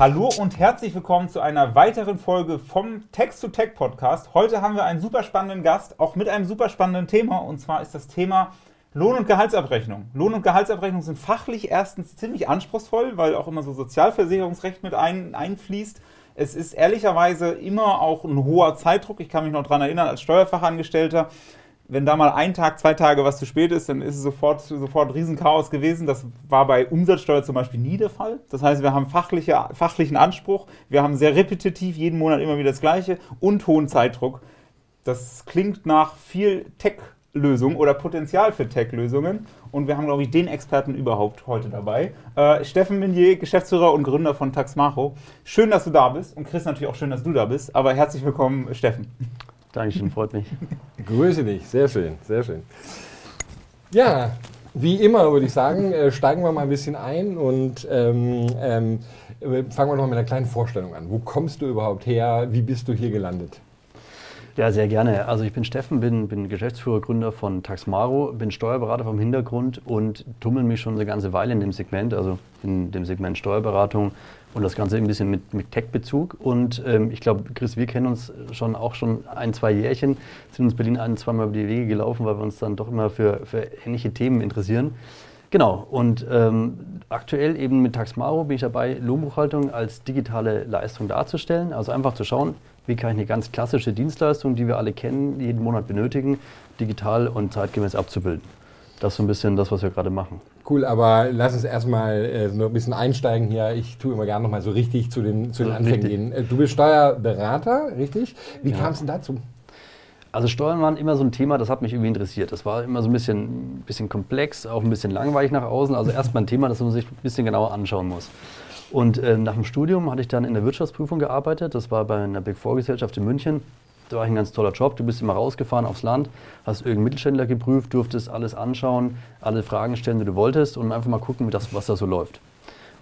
Hallo und herzlich willkommen zu einer weiteren Folge vom Text-to-Tech Podcast. Heute haben wir einen super spannenden Gast, auch mit einem super spannenden Thema. Und zwar ist das Thema Lohn- und Gehaltsabrechnung. Lohn- und Gehaltsabrechnung sind fachlich erstens ziemlich anspruchsvoll, weil auch immer so Sozialversicherungsrecht mit ein, einfließt. Es ist ehrlicherweise immer auch ein hoher Zeitdruck. Ich kann mich noch daran erinnern, als Steuerfachangestellter wenn da mal ein Tag, zwei Tage was zu spät ist, dann ist es sofort, sofort Riesenchaos gewesen. Das war bei Umsatzsteuer zum Beispiel nie der Fall. Das heißt, wir haben fachliche, fachlichen Anspruch, wir haben sehr repetitiv jeden Monat immer wieder das Gleiche und hohen Zeitdruck. Das klingt nach viel Tech-Lösungen oder Potenzial für Tech-Lösungen. Und wir haben, glaube ich, den Experten überhaupt heute dabei. Äh, Steffen Minier, Geschäftsführer und Gründer von Taxmaro. Schön, dass du da bist. Und Chris, natürlich auch schön, dass du da bist. Aber herzlich willkommen, Steffen. Dankeschön, freut mich. Grüße dich, sehr schön, sehr schön. Ja, wie immer würde ich sagen, äh, steigen wir mal ein bisschen ein und ähm, ähm, fangen wir noch mit einer kleinen Vorstellung an. Wo kommst du überhaupt her? Wie bist du hier gelandet? Ja, sehr gerne. Also ich bin Steffen, bin, bin Geschäftsführer, Gründer von Taxmaro, bin Steuerberater vom Hintergrund und tummel mich schon eine ganze Weile in dem Segment, also in dem Segment Steuerberatung und das Ganze ein bisschen mit, mit Tech-Bezug. Und ähm, ich glaube, Chris, wir kennen uns schon auch schon ein, zwei Jährchen, sind uns Berlin ein, zweimal über die Wege gelaufen, weil wir uns dann doch immer für, für ähnliche Themen interessieren. Genau, und ähm, aktuell eben mit Taxmaro bin ich dabei, Lohnbuchhaltung als digitale Leistung darzustellen. Also einfach zu schauen, wie kann ich eine ganz klassische Dienstleistung, die wir alle kennen, jeden Monat benötigen, digital und zeitgemäß abzubilden. Das ist so ein bisschen das, was wir gerade machen. Cool, aber lass uns erstmal äh, noch ein bisschen einsteigen hier. Ich tue immer gerne nochmal so richtig zu den, zu den Anfängen gehen. Äh, du bist Steuerberater, richtig? Wie ja. kam es denn dazu? Also Steuern waren immer so ein Thema, das hat mich irgendwie interessiert. Das war immer so ein bisschen, bisschen komplex, auch ein bisschen langweilig nach außen. Also erstmal ein Thema, das man sich ein bisschen genauer anschauen muss. Und äh, nach dem Studium hatte ich dann in der Wirtschaftsprüfung gearbeitet. Das war bei einer Big Four Gesellschaft in München. Das war ein ganz toller Job. Du bist immer rausgefahren aufs Land, hast irgendeinen Mittelständler geprüft, durftest alles anschauen, alle Fragen stellen, die du wolltest und einfach mal gucken, das, was da so läuft.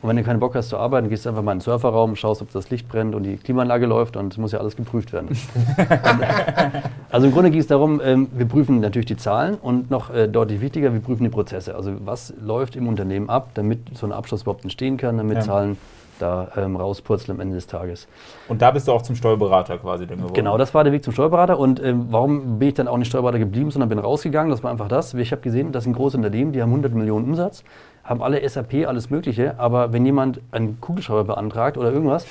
Und wenn du keinen Bock hast zu arbeiten, gehst du einfach mal in den Surferraum, schaust, ob das Licht brennt und die Klimaanlage läuft und es muss ja alles geprüft werden. also im Grunde ging es darum, ähm, wir prüfen natürlich die Zahlen und noch äh, deutlich wichtiger, wir prüfen die Prozesse. Also was läuft im Unternehmen ab, damit so ein Abschluss überhaupt entstehen kann, damit ja. Zahlen da ähm, rauspurzeln am Ende des Tages. Und da bist du auch zum Steuerberater quasi dann geworden? Genau, das war der Weg zum Steuerberater. Und ähm, warum bin ich dann auch nicht Steuerberater geblieben, sondern bin rausgegangen? Das war einfach das. Ich habe gesehen, das sind große Unternehmen, die haben 100 Millionen Umsatz, haben alle SAP, alles Mögliche. Aber wenn jemand einen Kugelschreiber beantragt oder irgendwas,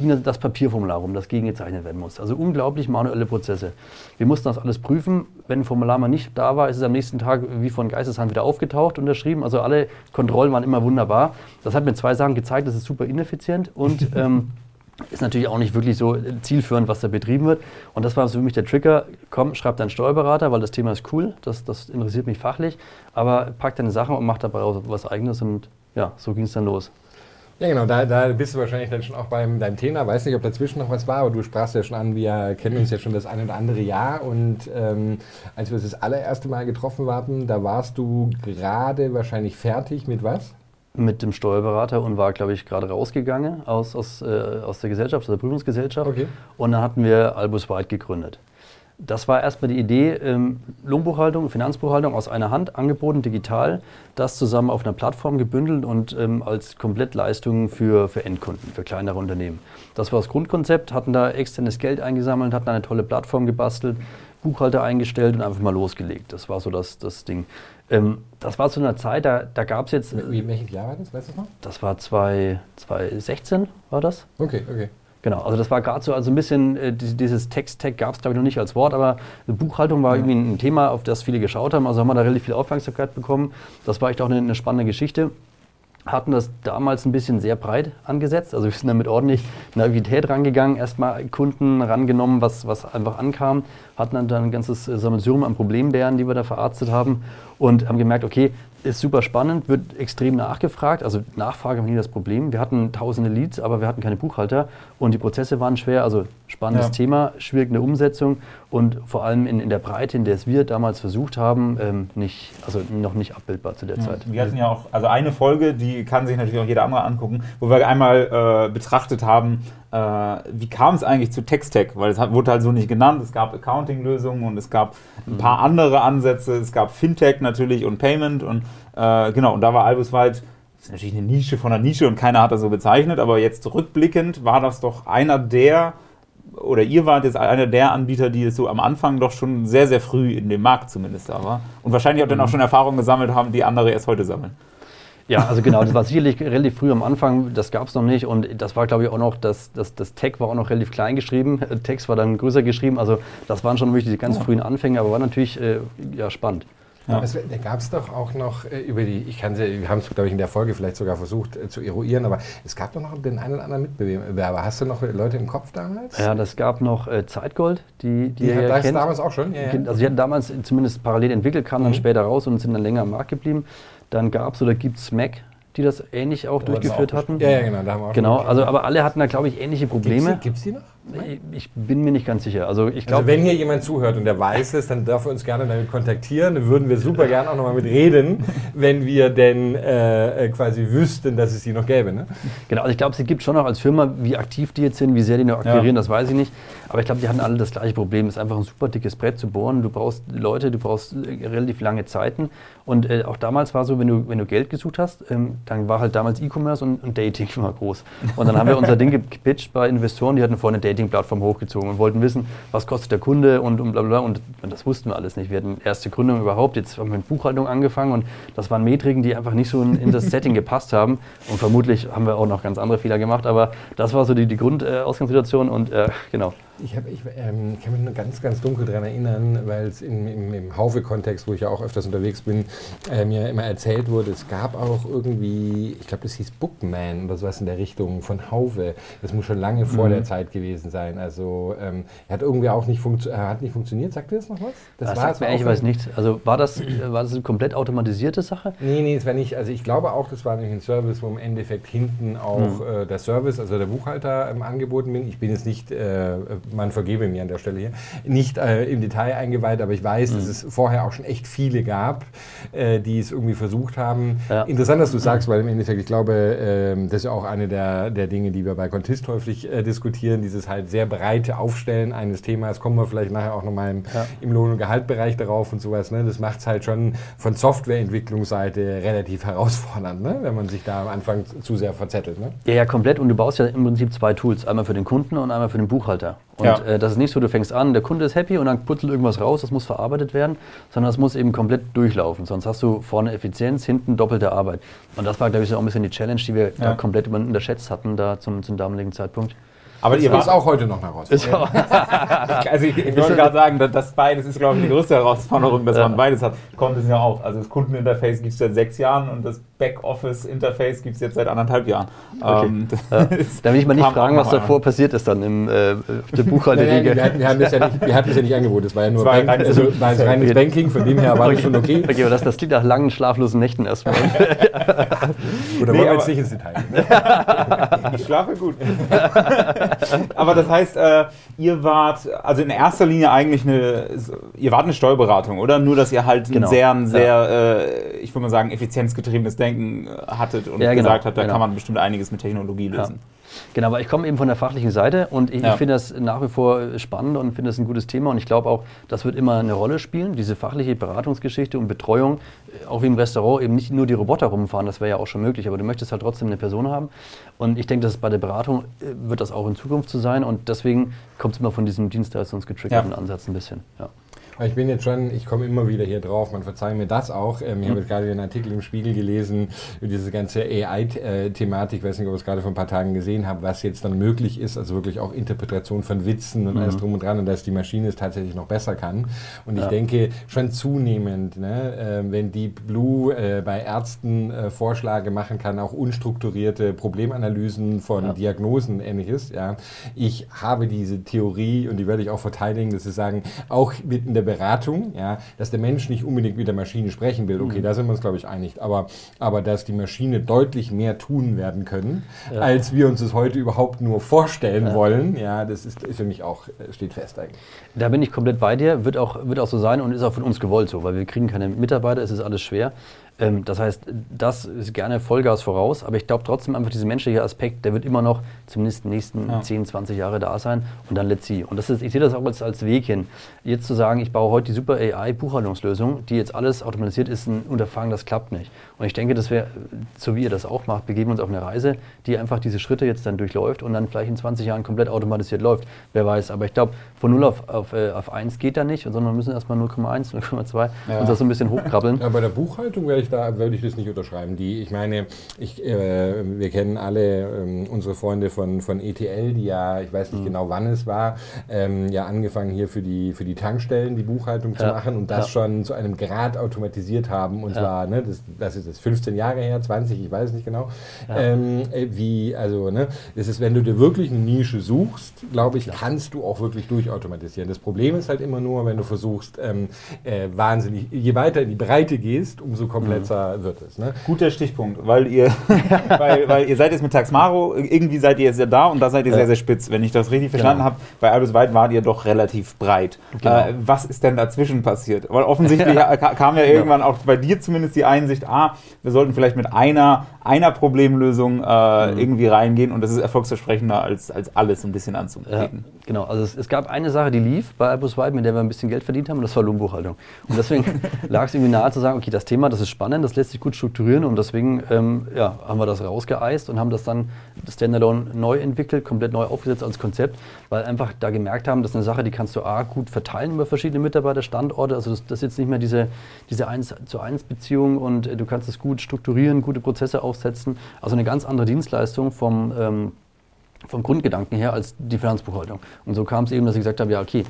ging das Papierformular rum, das gegengezeichnet werden muss. Also unglaublich manuelle Prozesse. Wir mussten das alles prüfen. Wenn ein Formular mal nicht da war, ist es am nächsten Tag wie von Geisteshand wieder aufgetaucht, unterschrieben. Also alle Kontrollen waren immer wunderbar. Das hat mir zwei Sachen gezeigt, das ist super ineffizient und ähm, ist natürlich auch nicht wirklich so zielführend, was da betrieben wird. Und das war für mich der Trigger. Komm, schreib deinen Steuerberater, weil das Thema ist cool, das, das interessiert mich fachlich, aber pack deine Sachen und mach dabei auch was Eigenes und ja, so ging es dann los. Ja, genau, da, da bist du wahrscheinlich dann schon auch beim deinem Thema. Weiß nicht, ob dazwischen noch was war, aber du sprachst ja schon an, wir kennen uns ja schon das eine oder andere Jahr. Und ähm, als wir das allererste Mal getroffen waren, da warst du gerade wahrscheinlich fertig mit was? Mit dem Steuerberater und war, glaube ich, gerade rausgegangen aus, aus, äh, aus der Gesellschaft, aus der Prüfungsgesellschaft. Okay. Und dann hatten wir Albus White gegründet. Das war erstmal die Idee, ähm, Lohnbuchhaltung, Finanzbuchhaltung aus einer Hand angeboten, digital, das zusammen auf einer Plattform gebündelt und ähm, als Komplettleistung für, für Endkunden, für kleinere Unternehmen. Das war das Grundkonzept, hatten da externes Geld eingesammelt, hatten eine tolle Plattform gebastelt, Buchhalter eingestellt und einfach mal losgelegt. Das war so das, das Ding. Ähm, das war zu einer Zeit, da, da gab es jetzt. Wie, welches Jahr war das? Weißt du noch? Das war 2016, war das? Okay, okay. Genau, also das war gerade so, also ein bisschen, äh, dieses Text-Tag gab es glaube ich noch nicht als Wort, aber Buchhaltung war ja. irgendwie ein Thema, auf das viele geschaut haben, also haben wir da relativ viel Aufmerksamkeit bekommen. Das war echt auch eine, eine spannende Geschichte hatten das damals ein bisschen sehr breit angesetzt. Also wir sind damit ordentlich Naivität rangegangen, erstmal Kunden rangenommen, was, was einfach ankam, hatten dann ein ganzes Sammelsurium an Problembären, die wir da verarztet haben und haben gemerkt, okay, ist super spannend, wird extrem nachgefragt. Also Nachfrage war nie das Problem. Wir hatten tausende Leads, aber wir hatten keine Buchhalter und die Prozesse waren schwer. Also spannendes ja. Thema, schwierig in der Umsetzung und vor allem in, in der Breite, in der es wir damals versucht haben, ähm, nicht, also noch nicht abbildbar zu der ja. Zeit. Wir hatten ja auch, also eine Folge, die kann sich natürlich auch jeder andere angucken, wo wir einmal äh, betrachtet haben, äh, wie kam es eigentlich zu TextTech? Weil es hat, wurde halt so nicht genannt. Es gab Accounting-Lösungen und es gab ein paar mhm. andere Ansätze. Es gab Fintech natürlich und Payment und äh, genau. Und da war Albus Wald das ist natürlich eine Nische von einer Nische und keiner hat das so bezeichnet, aber jetzt rückblickend war das doch einer der, oder ihr wart jetzt einer der Anbieter, die es so am Anfang doch schon sehr, sehr früh in dem Markt zumindest da war. Und wahrscheinlich auch dann auch schon Erfahrungen gesammelt haben, die andere erst heute sammeln. Ja, also genau, das war sicherlich relativ früh am Anfang, das gab es noch nicht und das war, glaube ich, auch noch, das, das, das Tech war auch noch relativ klein geschrieben, Text war dann größer geschrieben, also das waren schon wirklich die ganz frühen Anfänge, aber war natürlich äh, ja, spannend. Ja. Es, da gab es doch auch noch äh, über die, ich kann sie, wir haben es, glaube ich, in der Folge vielleicht sogar versucht äh, zu eruieren, aber es gab doch noch den einen oder anderen Mitbewerber. Hast du noch Leute im Kopf damals? Ja, das gab noch äh, Zeitgold, die, die, die hat kennt. damals auch schon? Ja, ja. Also die hatten damals zumindest parallel entwickelt, kamen mhm. dann später raus und sind dann länger am Markt geblieben. Dann gab es oder gibt es Mac, die das ähnlich auch da durchgeführt auch hatten. Ja, ja, genau. Da haben wir auch genau, also aber alle hatten da, glaube ich, ähnliche Probleme. Gibt es die noch? Ich bin mir nicht ganz sicher. Also, ich glaub, also wenn hier jemand zuhört und der weiß es, dann darf er uns gerne damit kontaktieren. Dann würden wir super gerne auch nochmal mit reden, wenn wir denn äh, quasi wüssten, dass es die noch gäbe. Ne? Genau, also ich glaube, es gibt schon noch als Firma, wie aktiv die jetzt sind, wie sehr die noch akquirieren, ja. das weiß ich nicht. Aber ich glaube, die hatten alle das gleiche Problem. Es ist einfach ein super dickes Brett zu bohren. Du brauchst Leute, du brauchst äh, relativ lange Zeiten. Und äh, auch damals war so, wenn du, wenn du Geld gesucht hast, ähm, dann war halt damals E-Commerce und, und, Dating immer groß. Und dann haben wir unser Ding gepitcht bei Investoren, die hatten vorne eine Dating-Plattform hochgezogen und wollten wissen, was kostet der Kunde und, und bla bla. Und, und das wussten wir alles nicht. Wir hatten erste Gründung überhaupt. Jetzt haben wir mit Buchhaltung angefangen und das waren Metriken, die einfach nicht so in, in das Setting gepasst haben. Und vermutlich haben wir auch noch ganz andere Fehler gemacht. Aber das war so die, die Grundausgangssituation äh, und äh, genau. Ich, hab, ich ähm, kann mich nur ganz, ganz dunkel daran erinnern, weil es im, im, im Haufe-Kontext, wo ich ja auch öfters unterwegs bin, äh, mir immer erzählt wurde, es gab auch irgendwie, ich glaube, das hieß Bookman oder sowas in der Richtung von Haufe. Das muss schon lange vor mhm. der Zeit gewesen sein. Also ähm, hat irgendwie auch nicht, funktio hat nicht funktioniert. Sagt ihr das noch was? Das, das war es. Ich weiß nicht. Also war das, war das eine komplett automatisierte Sache? Nee, nee, es war nicht. Also ich glaube auch, das war nämlich ein Service, wo im Endeffekt hinten auch mhm. äh, der Service, also der Buchhalter ähm, angeboten bin. Ich bin jetzt nicht äh, man vergebe mir an der Stelle hier, nicht äh, im Detail eingeweiht, aber ich weiß, mhm. dass es vorher auch schon echt viele gab, äh, die es irgendwie versucht haben. Ja. Interessant, dass du sagst, weil im Endeffekt, ich glaube, äh, das ist ja auch eine der, der Dinge, die wir bei Contist häufig äh, diskutieren, dieses halt sehr breite Aufstellen eines Themas, kommen wir vielleicht nachher auch nochmal im, ja. im Lohn- und Gehaltbereich darauf und sowas. Ne? Das macht es halt schon von Softwareentwicklungsseite relativ herausfordernd, ne? wenn man sich da am Anfang zu sehr verzettelt. Ne? Ja, ja, komplett. Und du baust ja im Prinzip zwei Tools, einmal für den Kunden und einmal für den Buchhalter. Und ja. äh, das ist nicht so, du fängst an, der Kunde ist happy und dann putzelt irgendwas raus, das muss verarbeitet werden, sondern das muss eben komplett durchlaufen. Sonst hast du vorne Effizienz, hinten doppelte Arbeit. Und das war, glaube ich, so auch ein bisschen die Challenge, die wir ja. da komplett unterschätzt hatten, da zum, zum damaligen Zeitpunkt. Aber das ihr ist auch heute noch eine Herausforderung. also ich, ich wollte gerade sagen, das beides ist, glaube ich, die größte Herausforderung, dass ja. man beides hat. Konnte es ja auch. Also das Kundeninterface gibt es seit sechs Jahren und das Backoffice-Interface gibt es jetzt seit anderthalb Jahren. Okay. Ähm, ja. Da will ich mal nicht fragen, was davor an. passiert ist dann im äh, der Buchhalterwege. wir, hatten, wir, hatten ja nicht, wir hatten es ja nicht angeboten, es war ja nur war Bank, also, war reines Banking, von dem her war das schon okay. Okay, aber das, das klingt nach langen, schlaflosen Nächten erstmal. Oder nee, wollen wir jetzt nicht ins Detail? ich schlafe gut. aber das heißt, äh, ihr wart, also in erster Linie eigentlich eine, ihr wart eine Steuerberatung, oder? Nur, dass ihr halt genau. ein sehr, ein sehr, ja. äh, ich würde mal sagen, effizienzgetriebenes Denken hattet und ja, genau. gesagt habt, da genau. kann man bestimmt einiges mit Technologie lösen. Ja. Genau, aber ich komme eben von der fachlichen Seite und ich, ja. ich finde das nach wie vor spannend und finde das ein gutes Thema und ich glaube auch, das wird immer eine Rolle spielen, diese fachliche Beratungsgeschichte und Betreuung, äh, auch wie im Restaurant, eben nicht nur die Roboter rumfahren, das wäre ja auch schon möglich, aber du möchtest halt trotzdem eine Person haben und ich denke, dass bei der Beratung äh, wird das auch in Zukunft so sein und deswegen kommt es immer von diesem dienstleistungsgetriggerten. Ansatz ein bisschen. Ja. Ich bin jetzt schon, ich komme immer wieder hier drauf, man verzeiht mir das auch. Ähm, ich habe jetzt gerade einen Artikel im Spiegel gelesen über diese ganze AI-Thematik, ich weiß nicht, ob ich es gerade vor ein paar Tagen gesehen habe, was jetzt dann möglich ist, also wirklich auch Interpretation von Witzen und mhm. alles drum und dran und dass die Maschine es tatsächlich noch besser kann. Und ja. ich denke schon zunehmend, ne, äh, wenn Deep Blue äh, bei Ärzten äh, Vorschläge machen kann, auch unstrukturierte Problemanalysen von ja. Diagnosen ähnliches, ja. Ich habe diese Theorie und die werde ich auch verteidigen, dass sie sagen, auch mit in der Beratung, ja, dass der Mensch nicht unbedingt mit der Maschine sprechen will. Okay, mhm. da sind wir uns, glaube ich, einig. Aber, aber dass die Maschine deutlich mehr tun werden können, ja. als wir uns es heute überhaupt nur vorstellen ja. wollen, ja, das ist, ist für mich auch, äh, steht fest eigentlich. Da bin ich komplett bei dir, wird auch, wird auch so sein und ist auch von uns gewollt so, weil wir kriegen keine Mitarbeiter, es ist alles schwer. Ähm, das heißt, das ist gerne Vollgas voraus, aber ich glaube trotzdem einfach dieser menschliche Aspekt, der wird immer noch zumindest die nächsten ja. 10, 20 Jahre da sein und dann let's see. Und das ist, ich sehe das auch als, als Weg hin. Jetzt zu sagen, ich baue heute die super AI-Buchhaltungslösung, die jetzt alles automatisiert ist, ein Unterfangen, das klappt nicht. Und ich denke, dass wir, so wie ihr das auch macht, begeben uns auf eine Reise, die einfach diese Schritte jetzt dann durchläuft und dann vielleicht in 20 Jahren komplett automatisiert läuft. Wer weiß. Aber ich glaube, von 0 auf, auf, äh, auf 1 geht da nicht, sondern wir müssen erstmal 0,1, 0,2 ja. uns das so ein bisschen hochkrabbeln. Ja, bei der Buchhaltung werde ich, da, werde ich das nicht unterschreiben. Die, ich meine, ich, äh, wir kennen alle äh, unsere Freunde von, von ETL, die ja, ich weiß nicht mhm. genau wann es war, ähm, ja angefangen hier für die, für die Tankstellen die Buchhaltung ja. zu machen und das ja. schon zu einem Grad automatisiert haben. Und zwar, ne, das, das ist jetzt 15 Jahre her, 20, ich weiß nicht genau. Ähm, äh, wie, also, ne, das ist, wenn du dir wirklich eine Nische suchst, glaube ich, kannst du auch wirklich durchautomatisieren. Das Problem ist halt immer nur, wenn du versuchst, ähm, äh, wahnsinnig, je weiter in die Breite gehst, umso kompletter mhm. wird es. Ne? Guter Stichpunkt, weil ihr, weil, weil ihr seid jetzt mit Taxmaro, irgendwie seid ihr jetzt ja da und da seid ihr ja. sehr, sehr spitz. Wenn ich das richtig verstanden genau. habe, bei Albus Weit wart ihr doch relativ breit. Genau. Äh, was ist denn dazwischen passiert? Weil offensichtlich kam ja irgendwann auch bei dir zumindest die Einsicht, ah, wir sollten vielleicht mit einer, einer Problemlösung äh, mhm. irgendwie reingehen und das ist erfolgsversprechender als, als alles ein bisschen anzubieten. Ja, genau, also es, es, gab eine Sache, die lief bei Albus Weit, mit der wir ein bisschen Geld verdient haben und das war Lohnbuchhaltung. Und deswegen lag es irgendwie nahe zu sagen, okay, das Thema, das ist spannend, das lässt sich gut strukturieren und deswegen ähm, ja, haben wir das rausgeeist und haben das dann Standalone neu entwickelt, komplett neu aufgesetzt als Konzept, weil einfach da gemerkt haben, das ist eine Sache, die kannst du A, gut verteilen über verschiedene Mitarbeiterstandorte, also das, das ist jetzt nicht mehr diese, diese 1 zu 1 Beziehung und äh, du kannst es gut strukturieren, gute Prozesse aufsetzen, also eine ganz andere Dienstleistung vom ähm, vom Grundgedanken her als die Finanzbuchhaltung. Und so kam es eben, dass ich gesagt habe, ja, okay,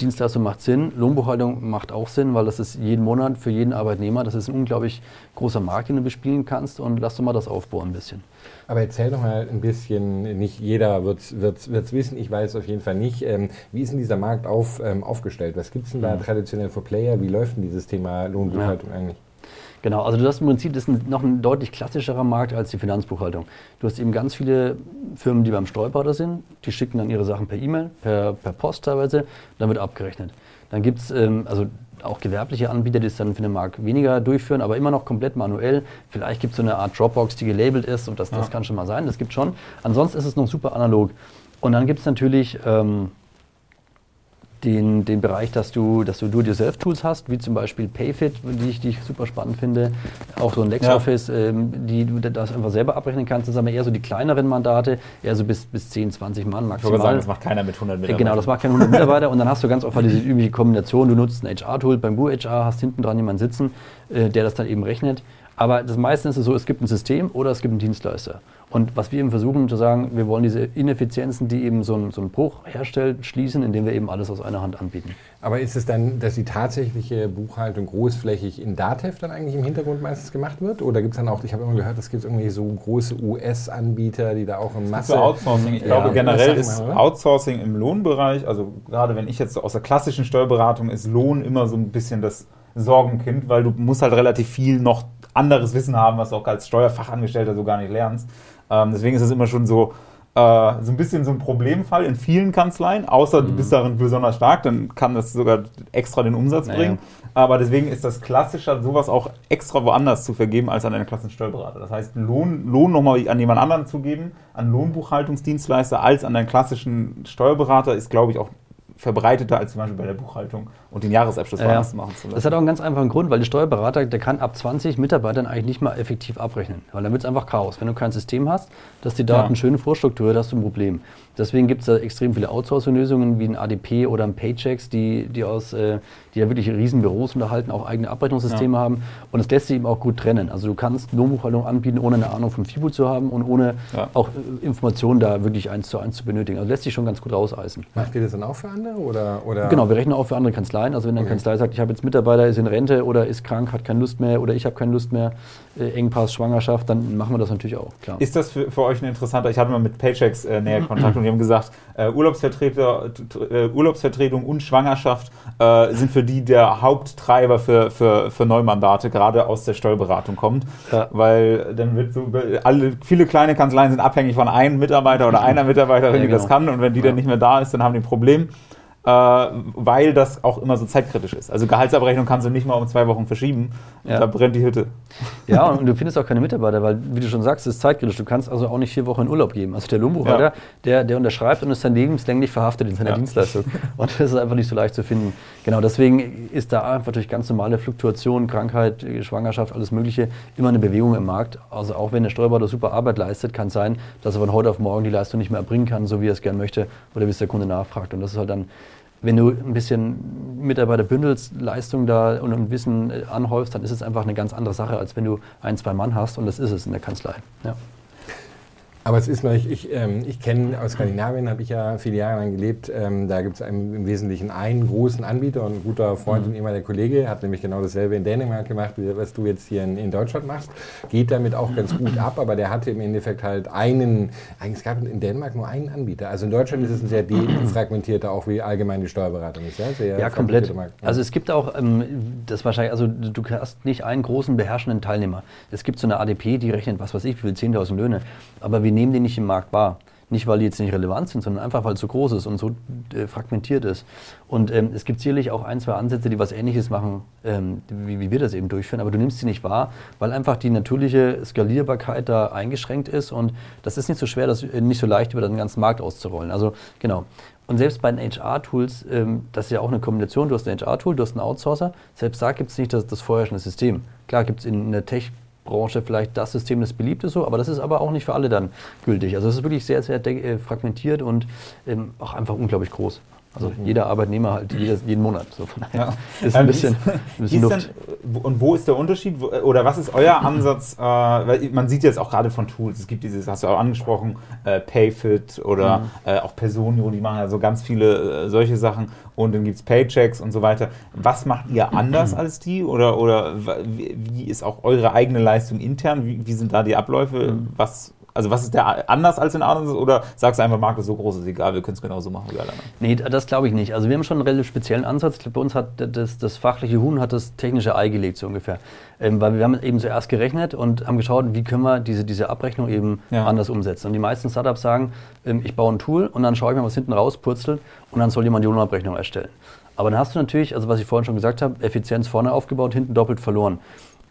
Dienstleistung macht Sinn, Lohnbuchhaltung macht auch Sinn, weil das ist jeden Monat für jeden Arbeitnehmer, das ist ein unglaublich großer Markt, den du bespielen kannst und lass doch mal das aufbauen ein bisschen. Aber erzähl doch mal ein bisschen, nicht jeder wird es wissen, ich weiß auf jeden Fall nicht, ähm, wie ist denn dieser Markt auf, ähm, aufgestellt? Was gibt es denn da mhm. traditionell für Player? Wie läuft denn dieses Thema Lohnbuchhaltung ja. eigentlich? Genau, also du hast im Prinzip, das ist ein, noch ein deutlich klassischerer Markt als die Finanzbuchhaltung. Du hast eben ganz viele Firmen, die beim Steuerberater sind, die schicken dann ihre Sachen per E-Mail, per, per Post teilweise, dann wird abgerechnet. Dann gibt es ähm, also auch gewerbliche Anbieter, die es dann für den Markt weniger durchführen, aber immer noch komplett manuell. Vielleicht gibt es so eine Art Dropbox, die gelabelt ist und das, das kann schon mal sein, das gibt schon. Ansonsten ist es noch super analog. Und dann gibt es natürlich ähm, den, den Bereich, dass du, dass du Do-it-yourself-Tools hast, wie zum Beispiel Payfit, die ich, die ich super spannend finde. Auch so ein LexOffice, ja. ähm, die du das einfach selber abrechnen kannst. Das sind aber eher so die kleineren Mandate, eher so bis, bis 10, 20 Mann maximal. Ich würde sagen, das macht keiner mit 100 Mitarbeitern. Genau, das macht keiner 100 Mitarbeiter. und dann hast du ganz oft diese übliche Kombination. Du nutzt ein HR-Tool beim Bu-HR, hast hinten dran jemanden sitzen, äh, der das dann eben rechnet. Aber das meiste ist es so, es gibt ein System oder es gibt einen Dienstleister. Und was wir eben versuchen zu sagen, wir wollen diese Ineffizienzen, die eben so einen, so einen Bruch herstellt, schließen, indem wir eben alles aus einer Hand anbieten. Aber ist es dann, dass die tatsächliche Buchhaltung großflächig in Datev dann eigentlich im Hintergrund meistens gemacht wird? Oder gibt es dann auch, ich habe immer gehört, es gibt irgendwie so große US-Anbieter, die da auch in Masse... Für Outsourcing. Ich ja, glaube generell ist Outsourcing im Lohnbereich, also gerade wenn ich jetzt aus der klassischen Steuerberatung, ist Lohn immer so ein bisschen das Sorgenkind, weil du musst halt relativ viel noch anderes Wissen haben, was du auch als Steuerfachangestellter so gar nicht lernst. Ähm, deswegen ist es immer schon so, äh, so ein bisschen so ein Problemfall in vielen Kanzleien, außer mhm. du bist darin besonders stark, dann kann das sogar extra den Umsatz naja. bringen. Aber deswegen ist das klassischer, sowas auch extra woanders zu vergeben als an einen klassischen Steuerberater. Das heißt, Lohn, Lohn nochmal an jemand anderen zu geben, an Lohnbuchhaltungsdienstleister als an einen klassischen Steuerberater, ist, glaube ich, auch verbreiteter als zum Beispiel bei der Buchhaltung und den Jahresabschluss ja, machen zu lassen. Das hat auch einen ganz einfachen Grund, weil der Steuerberater, der kann ab 20 Mitarbeitern eigentlich nicht mal effektiv abrechnen, weil dann wird es einfach Chaos. Wenn du kein System hast, dass die Daten ja. schön vorstrukturiert, hast du ein Problem. Deswegen gibt es da extrem viele Outsourcing-Lösungen wie ein ADP oder ein Paychecks, die, die, aus, äh, die ja wirklich riesen Büros unterhalten, auch eigene Abrechnungssysteme ja. haben. Und es lässt sich eben auch gut trennen. Also du kannst Lohnbuchhaltung anbieten, ohne eine Ahnung vom FIBO zu haben und ohne ja. auch äh, Informationen da wirklich eins zu eins zu benötigen. Also lässt sich schon ganz gut rauseisen. Macht ihr das dann auch für andere? Oder, oder? Genau, wir rechnen auch für andere Kanzleien. Also wenn eine okay. Kanzlei sagt, ich habe jetzt Mitarbeiter, ist in Rente oder ist krank, hat keine Lust mehr oder ich habe keine Lust mehr, äh, Engpass, Schwangerschaft, dann machen wir das natürlich auch. Klar. Ist das für, für euch ein interessanter, ich hatte mal mit Paychecks äh, näher Kontakt und die haben gesagt, äh, Urlaubsvertreter, äh, Urlaubsvertretung und Schwangerschaft äh, sind für die der Haupttreiber für, für, für Neumandate, gerade aus der Steuerberatung kommt. Ja. Weil dann wird so, alle, viele kleine Kanzleien sind abhängig von einem Mitarbeiter oder einer Mitarbeiterin, ja, genau. die das kann und wenn die ja. dann nicht mehr da ist, dann haben die ein Problem. Äh, weil das auch immer so zeitkritisch ist. Also Gehaltsabrechnung kannst du nicht mal um zwei Wochen verschieben. Ja. Da brennt die Hütte. Ja, und du findest auch keine Mitarbeiter, weil, wie du schon sagst, es ist zeitkritisch. Du kannst also auch nicht vier Wochen in Urlaub geben. Also der Lohnbuchhalter, ja. der, der unterschreibt und ist dann lebenslänglich verhaftet in seiner ja. Dienstleistung. Und das ist einfach nicht so leicht zu finden. Genau, deswegen ist da einfach durch ganz normale Fluktuation, Krankheit, Schwangerschaft, alles Mögliche immer eine Bewegung im Markt. Also auch wenn der Steuerberater super Arbeit leistet, kann es sein, dass er von heute auf morgen die Leistung nicht mehr erbringen kann, so wie er es gerne möchte oder wie es der Kunde nachfragt. Und das ist halt dann wenn du ein bisschen Mitarbeiter bündelst, Leistung da und Wissen äh, anhäufst, dann ist es einfach eine ganz andere Sache, als wenn du ein, zwei Mann hast und das ist es in der Kanzlei. Ja. Aber es ist noch, ich, ich, ähm, ich kenne aus Skandinavien, habe ich ja viele Jahre lang gelebt. Ähm, da gibt es im Wesentlichen einen großen Anbieter und ein guter Freund mhm. und ehemaliger Kollege hat nämlich genau dasselbe in Dänemark gemacht, was du jetzt hier in, in, Deutschland machst. Geht damit auch ganz gut ab, aber der hatte im Endeffekt halt einen, eigentlich gab es in Dänemark nur einen Anbieter. Also in Deutschland ist es ein sehr defragmentierter, auch wie allgemein die Steuerberatung ist. Ja, sehr ja komplett. Ja. Also es gibt auch, ähm, das wahrscheinlich, also du hast nicht einen großen beherrschenden Teilnehmer. Es gibt so eine ADP, die rechnet, was weiß ich, wie viel 10.000 Löhne. Aber wir nehmen den nicht im Markt wahr. Nicht, weil die jetzt nicht relevant sind, sondern einfach, weil es so groß ist und so äh, fragmentiert ist. Und ähm, es gibt sicherlich auch ein, zwei Ansätze, die was Ähnliches machen, ähm, wie, wie, wir das eben durchführen, aber du nimmst sie nicht wahr, weil einfach die natürliche Skalierbarkeit da eingeschränkt ist und das ist nicht so schwer, das äh, nicht so leicht über den ganzen Markt auszurollen. Also genau. Und selbst bei den HR-Tools, ähm, das ist ja auch eine Kombination, du hast ein HR-Tool, du hast einen Outsourcer, selbst da gibt es nicht das, das vorherrschende System. Klar gibt es in der Tech- Branche vielleicht das System, das beliebt so, aber das ist aber auch nicht für alle dann gültig. Also es ist wirklich sehr, sehr äh, fragmentiert und ähm, auch einfach unglaublich groß. Also mhm. jeder Arbeitnehmer halt jedes, jeden Monat. So von daher ja. ist ein bisschen, ein bisschen Luft. Denn, und wo ist der Unterschied? Oder was ist euer Ansatz? Äh, weil man sieht jetzt auch gerade von Tools, es gibt dieses, hast du auch angesprochen, äh, Payfit oder mhm. äh, auch Personio, die machen ja so ganz viele äh, solche Sachen. Und dann gibt es Paychecks und so weiter. Was macht ihr anders als die? Oder, oder wie, wie ist auch eure eigene Leistung intern? Wie, wie sind da die Abläufe? Mhm. Was also was ist der anders als in anderen? Oder sagst du einfach, Markt ist so groß, ist egal, wir können es genauso machen wie alle anderen? Nee, das glaube ich nicht. Also wir haben schon einen relativ speziellen Ansatz. Bei uns hat das, das fachliche Huhn hat das technische Ei gelegt, so ungefähr. Ähm, weil wir haben eben zuerst gerechnet und haben geschaut, wie können wir diese, diese Abrechnung eben ja. anders umsetzen. Und die meisten Startups sagen, ähm, ich baue ein Tool und dann schaue ich mir, was hinten rauspurzelt und dann soll jemand die Lohnabrechnung erstellen. Aber dann hast du natürlich, also was ich vorhin schon gesagt habe, Effizienz vorne aufgebaut, hinten doppelt verloren.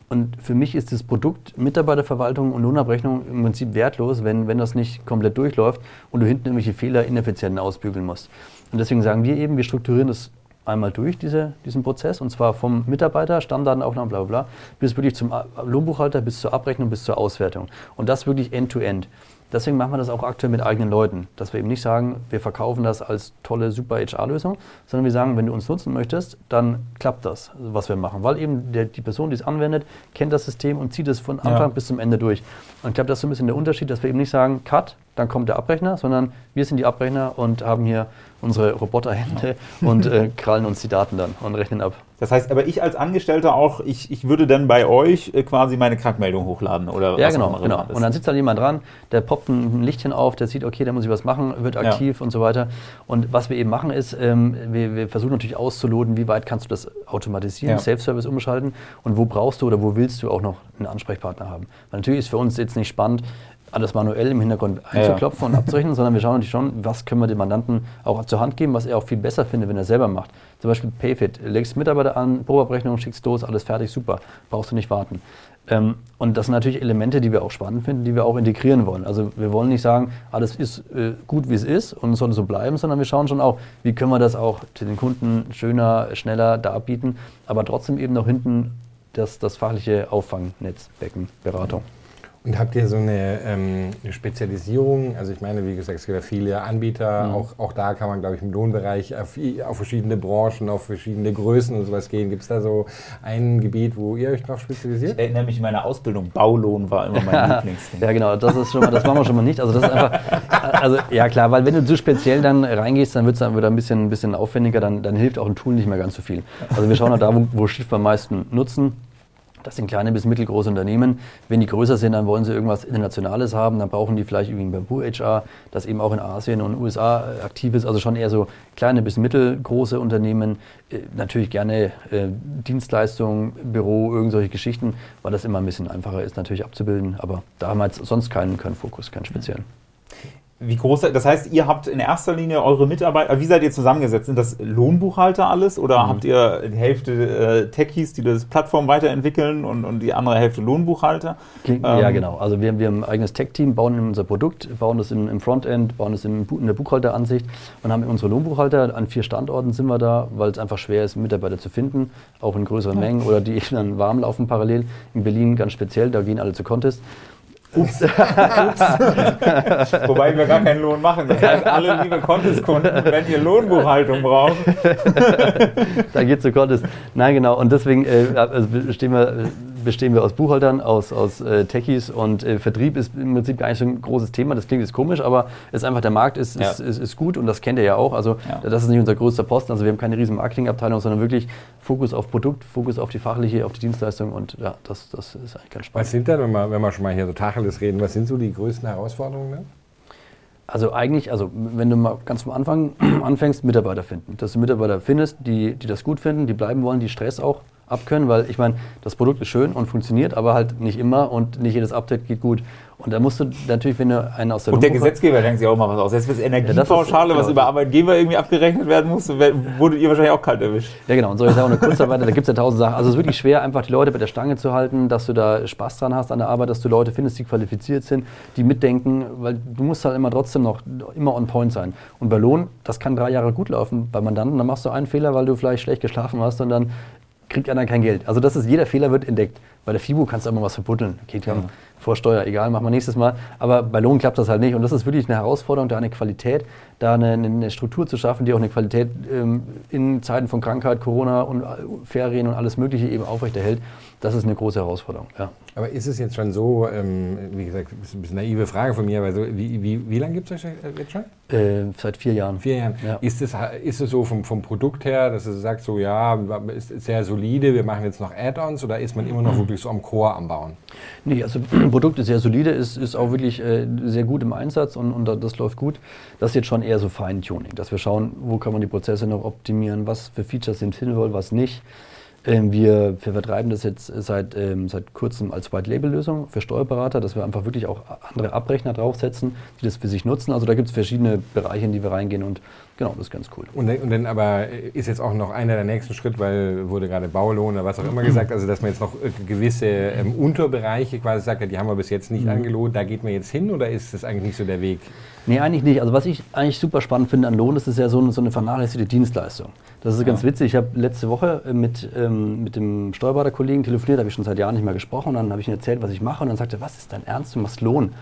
Und für mich ist das Produkt Mitarbeiterverwaltung und Lohnabrechnung im Prinzip wertlos, wenn, wenn das nicht komplett durchläuft und du hinten irgendwelche Fehler ineffizient ausbügeln musst. Und deswegen sagen wir eben, wir strukturieren das einmal durch, diese, diesen Prozess, und zwar vom Mitarbeiter, Stammdatenaufnahme, bla bla bla, bis wirklich zum Lohnbuchhalter, bis zur Abrechnung, bis zur Auswertung. Und das wirklich end-to-end. -End. Deswegen machen wir das auch aktuell mit eigenen Leuten, dass wir eben nicht sagen, wir verkaufen das als tolle, super HR-Lösung, sondern wir sagen, wenn du uns nutzen möchtest, dann klappt das, was wir machen. Weil eben der, die Person, die es anwendet, kennt das System und zieht es von Anfang ja. bis zum Ende durch. Und ich glaube, das ist so ein bisschen der Unterschied, dass wir eben nicht sagen, Cut, dann kommt der Abrechner, sondern wir sind die Abrechner und haben hier unsere Roboterhände und äh, krallen uns die Daten dann und rechnen ab. Das heißt, aber ich als Angestellter auch, ich, ich würde dann bei euch äh, quasi meine Krankmeldung hochladen oder ja, was genau, auch immer genau. Ist. Und dann sitzt da jemand dran, der poppt ein Lichtchen auf, der sieht, okay, da muss ich was machen, wird aktiv ja. und so weiter. Und was wir eben machen ist, ähm, wir, wir, versuchen natürlich auszuloten, wie weit kannst du das automatisieren, ja. Self-Service umschalten und wo brauchst du oder wo willst du auch noch einen Ansprechpartner haben. Weil natürlich ist für uns jetzt nicht spannend, alles manuell im Hintergrund einzuklopfen ja. und abzurechnen, sondern wir schauen natürlich schon, was können wir dem Mandanten auch zur Hand geben, was er auch viel besser findet, wenn er selber macht. Zum Beispiel Payfit, legst Mitarbeiter an, Probeabrechnung, schickst los, alles fertig, super, brauchst du nicht warten. Ähm, und das sind natürlich Elemente, die wir auch spannend finden, die wir auch integrieren wollen. Also wir wollen nicht sagen, alles ist äh, gut, wie es ist und es soll so bleiben, sondern wir schauen schon auch, wie können wir das auch den Kunden schöner, schneller darbieten, aber trotzdem eben noch hinten das, das fachliche Auffangnetz, Becken, Beratung. Und habt ihr so eine, ähm, eine, Spezialisierung? Also ich meine, wie gesagt, es gibt ja viele Anbieter. Mhm. Auch, auch da kann man, glaube ich, im Lohnbereich auf, auf, verschiedene Branchen, auf verschiedene Größen und sowas gehen. Gibt es da so ein Gebiet, wo ihr euch drauf spezialisiert? Ich erinnere mich, in meiner Ausbildung, Baulohn war immer mein Lieblingsding. Ja, genau, das ist schon mal, das machen wir schon mal nicht. Also das ist einfach, also ja klar, weil wenn du zu speziell dann reingehst, dann wird es dann wieder ein bisschen, ein bisschen aufwendiger, dann, dann hilft auch ein Tool nicht mehr ganz so viel. Also wir schauen halt da, wo, wo Schiff am meisten nutzen das sind kleine bis mittelgroße Unternehmen. Wenn die größer sind, dann wollen sie irgendwas Internationales haben. Dann brauchen die vielleicht irgendwie ein Bamboo-HR, das eben auch in Asien und USA aktiv ist. Also schon eher so kleine bis mittelgroße Unternehmen. Äh, natürlich gerne äh, Dienstleistungen, Büro, irgendwelche Geschichten, weil das immer ein bisschen einfacher ist natürlich abzubilden. Aber da haben wir jetzt sonst keinen, keinen Fokus, keinen speziellen. Wie groß, das heißt, ihr habt in erster Linie eure Mitarbeiter, wie seid ihr zusammengesetzt? Sind das Lohnbuchhalter alles oder mhm. habt ihr die Hälfte äh, Techies, die das Plattform weiterentwickeln und, und die andere Hälfte Lohnbuchhalter? Ja, ähm, genau. Also wir, wir haben ein eigenes Tech-Team, bauen unser Produkt, bauen das im, im Frontend, bauen das in, in der Buchhalteransicht und haben unsere Lohnbuchhalter. An vier Standorten sind wir da, weil es einfach schwer ist, Mitarbeiter zu finden, auch in größeren ja. Mengen oder die dann warm laufen parallel. In Berlin ganz speziell, da gehen alle zu Contest. Ups. Wobei wir gar keinen Lohn machen. Das heißt, alle liebe Contest-Kunden, wenn ihr Lohnbuchhaltung braucht. da geht zu Contest. Nein, genau. Und deswegen äh, also stehen wir bestehen wir aus Buchhaltern, aus, aus äh, Techies und äh, Vertrieb ist im Prinzip gar nicht so ein großes Thema. Das klingt jetzt komisch, aber es ist einfach der Markt ist, ja. ist, ist, ist, gut und das kennt ihr ja auch. Also ja. das ist nicht unser größter Posten. Also wir haben keine riesen Marketingabteilung, sondern wirklich Fokus auf Produkt, Fokus auf die fachliche, auf die Dienstleistung und ja, das, das ist eigentlich ganz spannend. Was sind denn, wenn wir, wenn wir schon mal hier so Tacheles reden, was sind so die größten Herausforderungen? Ne? Also eigentlich, also wenn du mal ganz am Anfang anfängst, Mitarbeiter finden. Dass du Mitarbeiter findest, die, die das gut finden, die bleiben wollen, die Stress auch abkönnen, weil ich meine, das Produkt ist schön und funktioniert, aber halt nicht immer und nicht jedes Update geht gut. Und da musst du natürlich, wenn du einen aus der Und der Gesetzgeber denkt sich auch mal was aus. Jetzt wird Energiepauschale, ja, was über Arbeitgeber irgendwie abgerechnet werden muss, wurdet ihr wahrscheinlich auch kalt erwischt. Ja, genau. Und solche Sachen, eine Kurzarbeit, da gibt es ja tausend Sachen. Also es ist wirklich schwer, einfach die Leute bei der Stange zu halten, dass du da Spaß dran hast an der Arbeit, dass du Leute findest, die qualifiziert sind, die mitdenken, weil du musst halt immer trotzdem noch immer on point sein. Und bei Lohn, das kann drei Jahre gut laufen bei Mandanten, dann machst du einen Fehler, weil du vielleicht schlecht geschlafen hast und dann kriegt einer kein Geld. Also das ist, jeder Fehler wird entdeckt. Bei der FIBU kannst du immer was verbuddeln. Geht ja. vor Steuer, egal, machen wir nächstes Mal. Aber bei Lohn klappt das halt nicht. Und das ist wirklich eine Herausforderung, da eine Qualität, da eine, eine Struktur zu schaffen, die auch eine Qualität ähm, in Zeiten von Krankheit, Corona und äh, Ferien und alles Mögliche eben aufrechterhält. Das ist eine große Herausforderung. Ja. Aber ist es jetzt schon so, ähm, wie gesagt, das ist ein bisschen naive Frage von mir, aber so, wie, wie, wie lange gibt es euch jetzt schon? Äh, seit vier Jahren. Vier Jahren. Ja. Ist, es, ist es so vom, vom Produkt her, dass es sagt, so ja, ist sehr solide, wir machen jetzt noch Add-ons oder ist man immer noch wirklich so am Core am Bauen? Nee, also Produkt ist sehr solide, ist, ist auch wirklich äh, sehr gut im Einsatz und, und das läuft gut. Das ist jetzt schon eher so Feintuning, dass wir schauen, wo kann man die Prozesse noch optimieren, was für Features sind sinnvoll, was nicht. Ähm, wir, wir, vertreiben das jetzt seit, ähm, seit kurzem als White-Label-Lösung für Steuerberater, dass wir einfach wirklich auch andere Abrechner draufsetzen, die das für sich nutzen. Also da gibt es verschiedene Bereiche, in die wir reingehen und genau, das ist ganz cool. Und, und dann aber ist jetzt auch noch einer der nächsten Schritte, weil wurde gerade Baulohn oder was auch immer gesagt, also dass man jetzt noch äh, gewisse ähm, Unterbereiche quasi sagt, die haben wir bis jetzt nicht mhm. angelohnt, da geht man jetzt hin oder ist das eigentlich nicht so der Weg? Nee, eigentlich nicht. Also was ich eigentlich super spannend finde an Lohn, das ist ja so eine, so eine vernachlässigte Dienstleistung. Das ist ja. ganz witzig. Ich habe letzte Woche äh, mit, ähm, mit dem Steuerberaterkollegen telefoniert, habe ich schon seit Jahren nicht mehr gesprochen. Und dann habe ich ihm erzählt, was ich mache. Und dann sagte er, was ist dein Ernst? Du machst Lohn.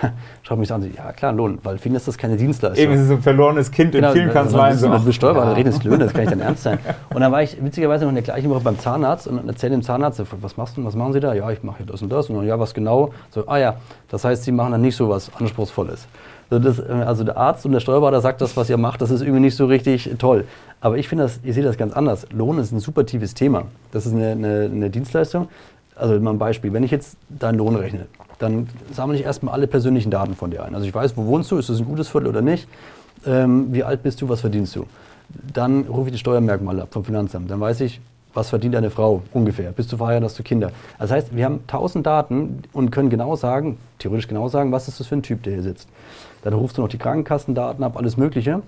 Schaut mich so an, ja klar, Lohn, weil ihn ist das keine Dienstleistung. Eben, es ist ein verlorenes Kind genau, in vielen Kanzleien. So. Mit Steuerberater ja. redest Löhne, das kann nicht dein Ernst sein. Und dann war ich witzigerweise noch in der gleichen Woche beim Zahnarzt und erzähle dem Zahnarzt, was machst du, was machen Sie da? Ja, ich mache hier das und das. Und dann, ja, was genau? So, ah ja, das heißt, Sie machen dann nicht so was Anspruchsvolles. Das, äh, also der Arzt und der Steuerberater sagt, das, was ihr macht, das ist irgendwie nicht so richtig toll. Aber ich finde das, ich sehe das ganz anders. Lohn ist ein super tiefes Thema. Das ist eine, eine, eine Dienstleistung. Also mal ein Beispiel, wenn ich jetzt deinen Lohn rechne, dann sammle ich erstmal alle persönlichen Daten von dir ein. Also ich weiß, wo wohnst du, ist das ein gutes Viertel oder nicht, ähm, wie alt bist du, was verdienst du. Dann rufe ich die Steuermerkmale ab vom Finanzamt. Dann weiß ich, was verdient eine Frau ungefähr? Bist du verheiratet, hast du Kinder? Das heißt, wir haben tausend Daten und können genau sagen, theoretisch genau sagen, was ist das für ein Typ, der hier sitzt. Dann rufst du noch die Krankenkassendaten ab, alles Mögliche.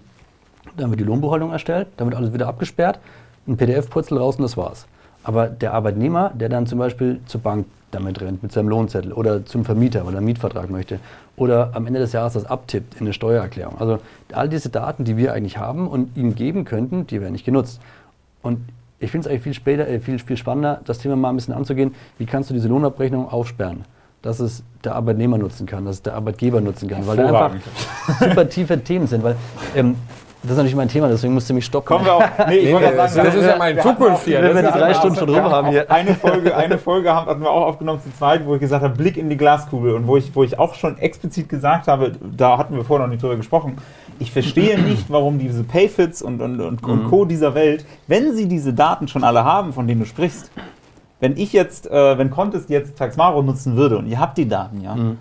Dann wird die Lohnbuchhaltung erstellt, dann wird alles wieder abgesperrt, ein PDF-Purzel raus und das war's. Aber der Arbeitnehmer, der dann zum Beispiel zur Bank damit rennt, mit seinem Lohnzettel oder zum Vermieter, weil er einen Mietvertrag möchte oder am Ende des Jahres das abtippt in eine Steuererklärung. Also all diese Daten, die wir eigentlich haben und ihm geben könnten, die werden nicht genutzt. Und ich finde es eigentlich viel, später, äh, viel, viel spannender, das Thema mal ein bisschen anzugehen. Wie kannst du diese Lohnabrechnung aufsperren? Dass es der Arbeitnehmer nutzen kann, dass es der Arbeitgeber nutzen kann, weil da einfach super tiefe Themen sind. Weil ähm, das ist natürlich mein Thema, deswegen musst du mich stoppen. Kommen wir auch. Nee, ich nee, wollte sagen, das, ist ja meine Zukunft hier. Wenn wir die drei Stunden schon rum haben hier. Eine Folge, eine Folge hatten wir auch aufgenommen zu zweit, wo ich gesagt habe, Blick in die Glaskugel und wo ich, wo ich auch schon explizit gesagt habe, da hatten wir vorher noch nicht drüber gesprochen, ich verstehe nicht, warum diese Payfits und, und, und, und Co. dieser Welt, wenn sie diese Daten schon alle haben, von denen du sprichst, wenn ich jetzt, äh, wenn Contest jetzt Taxmaro nutzen würde und ihr habt die Daten, ja, mhm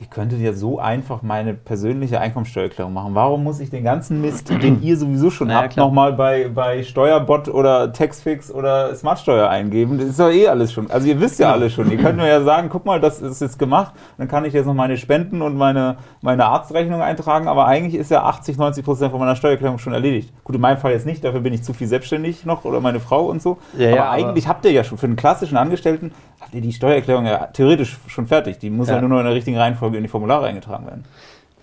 ich könnte jetzt so einfach meine persönliche Einkommensteuererklärung machen. Warum muss ich den ganzen Mist, den ihr sowieso schon Naja, habt, nochmal bei, bei Steuerbot oder Taxfix oder Smartsteuer eingeben? Das ist doch eh alles schon. Also ihr wisst ja alles schon. Ihr könnt mir ja sagen, guck mal, das ist jetzt gemacht. Dann kann ich jetzt noch meine Spenden und meine, meine Arztrechnung eintragen. Aber eigentlich ist ja 80, 90 Prozent von meiner Steuererklärung schon erledigt. Gut, in meinem Fall jetzt nicht. Dafür bin ich zu viel selbstständig noch oder meine Frau und so. Ja, aber ja, aber- eigentlich habt ihr ja schon für einen klassischen Angestellten habt ihr die Steuererklärung ja theoretisch schon fertig. Die muss ja, Ja. nur noch in der richtigen Reihenfolge in die Formulare eingetragen werden.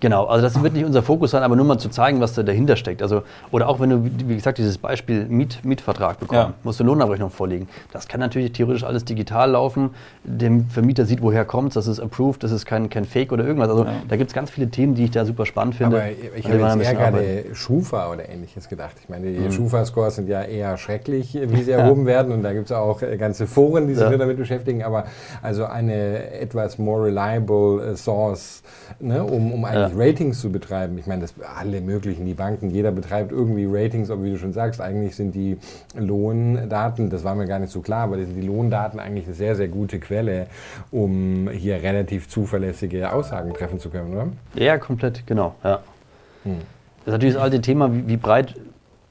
Genau, also das wird nicht unser Fokus sein, aber nur mal zu zeigen, was da dahinter steckt. Also, oder auch wenn du, wie gesagt, dieses Beispiel Miet, Mietvertrag bekommst, Ja. musst du Lohnabrechnung vorlegen. Das kann natürlich theoretisch alles digital laufen. Der Vermieter sieht, woher kommt das ist approved, das ist kein, kein Fake oder irgendwas. Also Ja. da gibt es ganz viele Themen, die ich da super spannend finde. Aber ich habe jetzt ein eher gerade Schufa oder ähnliches gedacht. Ich meine, Mhm. die Schufa-Scores sind ja eher schrecklich, wie sie erhoben werden. Und da gibt es auch ganze Foren, die sich Ja. damit beschäftigen. Aber also eine etwas more reliable Source, ne, um, um eigentlich Ratings zu betreiben. Ich meine, das alle möglichen, die Banken, jeder betreibt irgendwie Ratings. Aber wie du schon sagst, eigentlich sind die Lohndaten, das war mir gar nicht so klar, aber sind die Lohndaten eigentlich eine sehr, sehr gute Quelle, um hier relativ zuverlässige Aussagen treffen zu können, oder? Ja, komplett, genau. Ja. Hm. Das ist natürlich das alte Thema, wie breit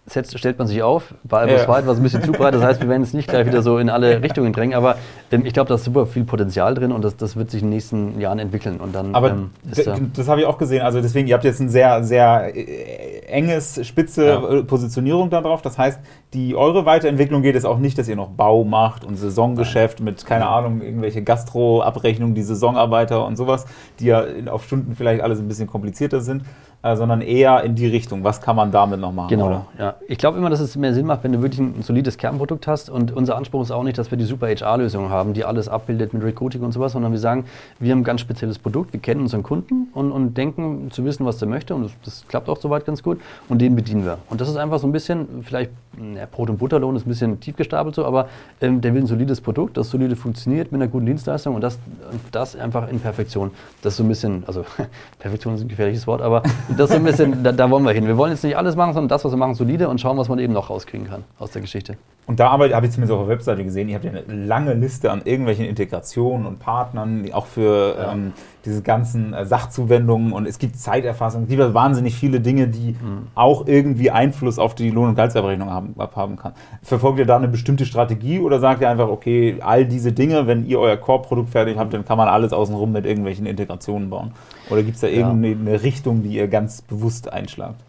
setzt, stellt man sich auf. Bei Albus Ja. White war es ein bisschen zu breit, das heißt, wir werden jetzt nicht gleich wieder so in alle Richtungen drängen, aber ähm, ich glaube, da ist super viel Potenzial drin und das, das wird sich in den nächsten Jahren entwickeln. Und dann Aber ähm, da, das habe ich auch gesehen. Also deswegen, ihr habt jetzt ein sehr, sehr äh, enges, spitze Ja. äh, Positionierung darauf. Das heißt, die eure Weiterentwicklung geht es auch nicht, dass ihr noch Bau macht und Saisongeschäft mit, keine Ahnung, irgendwelche Gastro-Abrechnungen, die Saisonarbeiter und sowas, die ja auf Stunden vielleicht alles ein bisschen komplizierter sind, sondern eher in die Richtung. Was kann man damit noch machen? Genau, Oder? ja. Ich glaube immer, dass es mehr Sinn macht, wenn du wirklich ein, ein solides Kernprodukt hast. Und unser Anspruch ist auch nicht, dass wir die super HR-Lösung haben, die alles abbildet mit Recruiting und sowas, sondern wir sagen, wir haben ein ganz spezielles Produkt, wir kennen unseren Kunden und, und denken zu wissen, was der möchte. Und das, das klappt auch soweit ganz gut. Und den bedienen wir. Und das ist einfach so ein bisschen, vielleicht, ja, Brot- und Butterlohn ist ein bisschen tief gestapelt so, aber ähm, der will ein solides Produkt, das solide funktioniert mit einer guten Dienstleistung und das, und das einfach in Perfektion. Das ist so ein bisschen, also Perfektion ist ein gefährliches Wort, aber das so ein bisschen, da, da wollen wir hin. Wir wollen jetzt nicht alles machen, sondern das, was wir machen, solide und schauen, was man eben noch rauskriegen kann aus der Geschichte. Und da habe ich zumindest auf der Webseite gesehen, ihr habt ja eine lange Liste an irgendwelchen Integrationen und Partnern, auch für Ja. ähm, diese ganzen äh, Sachzuwendungen und es gibt Zeiterfassung, es gibt ja wahnsinnig viele Dinge, die Mhm. auch irgendwie Einfluss auf die Lohn- und Gehaltsabrechnung haben, haben kann. Verfolgt ihr da eine bestimmte Strategie oder sagt ihr einfach, okay, all diese Dinge, wenn ihr euer Core-Produkt fertig habt, dann kann man alles außenrum mit irgendwelchen Integrationen bauen? Oder gibt es da Ja. irgendeine Richtung, die ihr ganz bewusst einschlagt?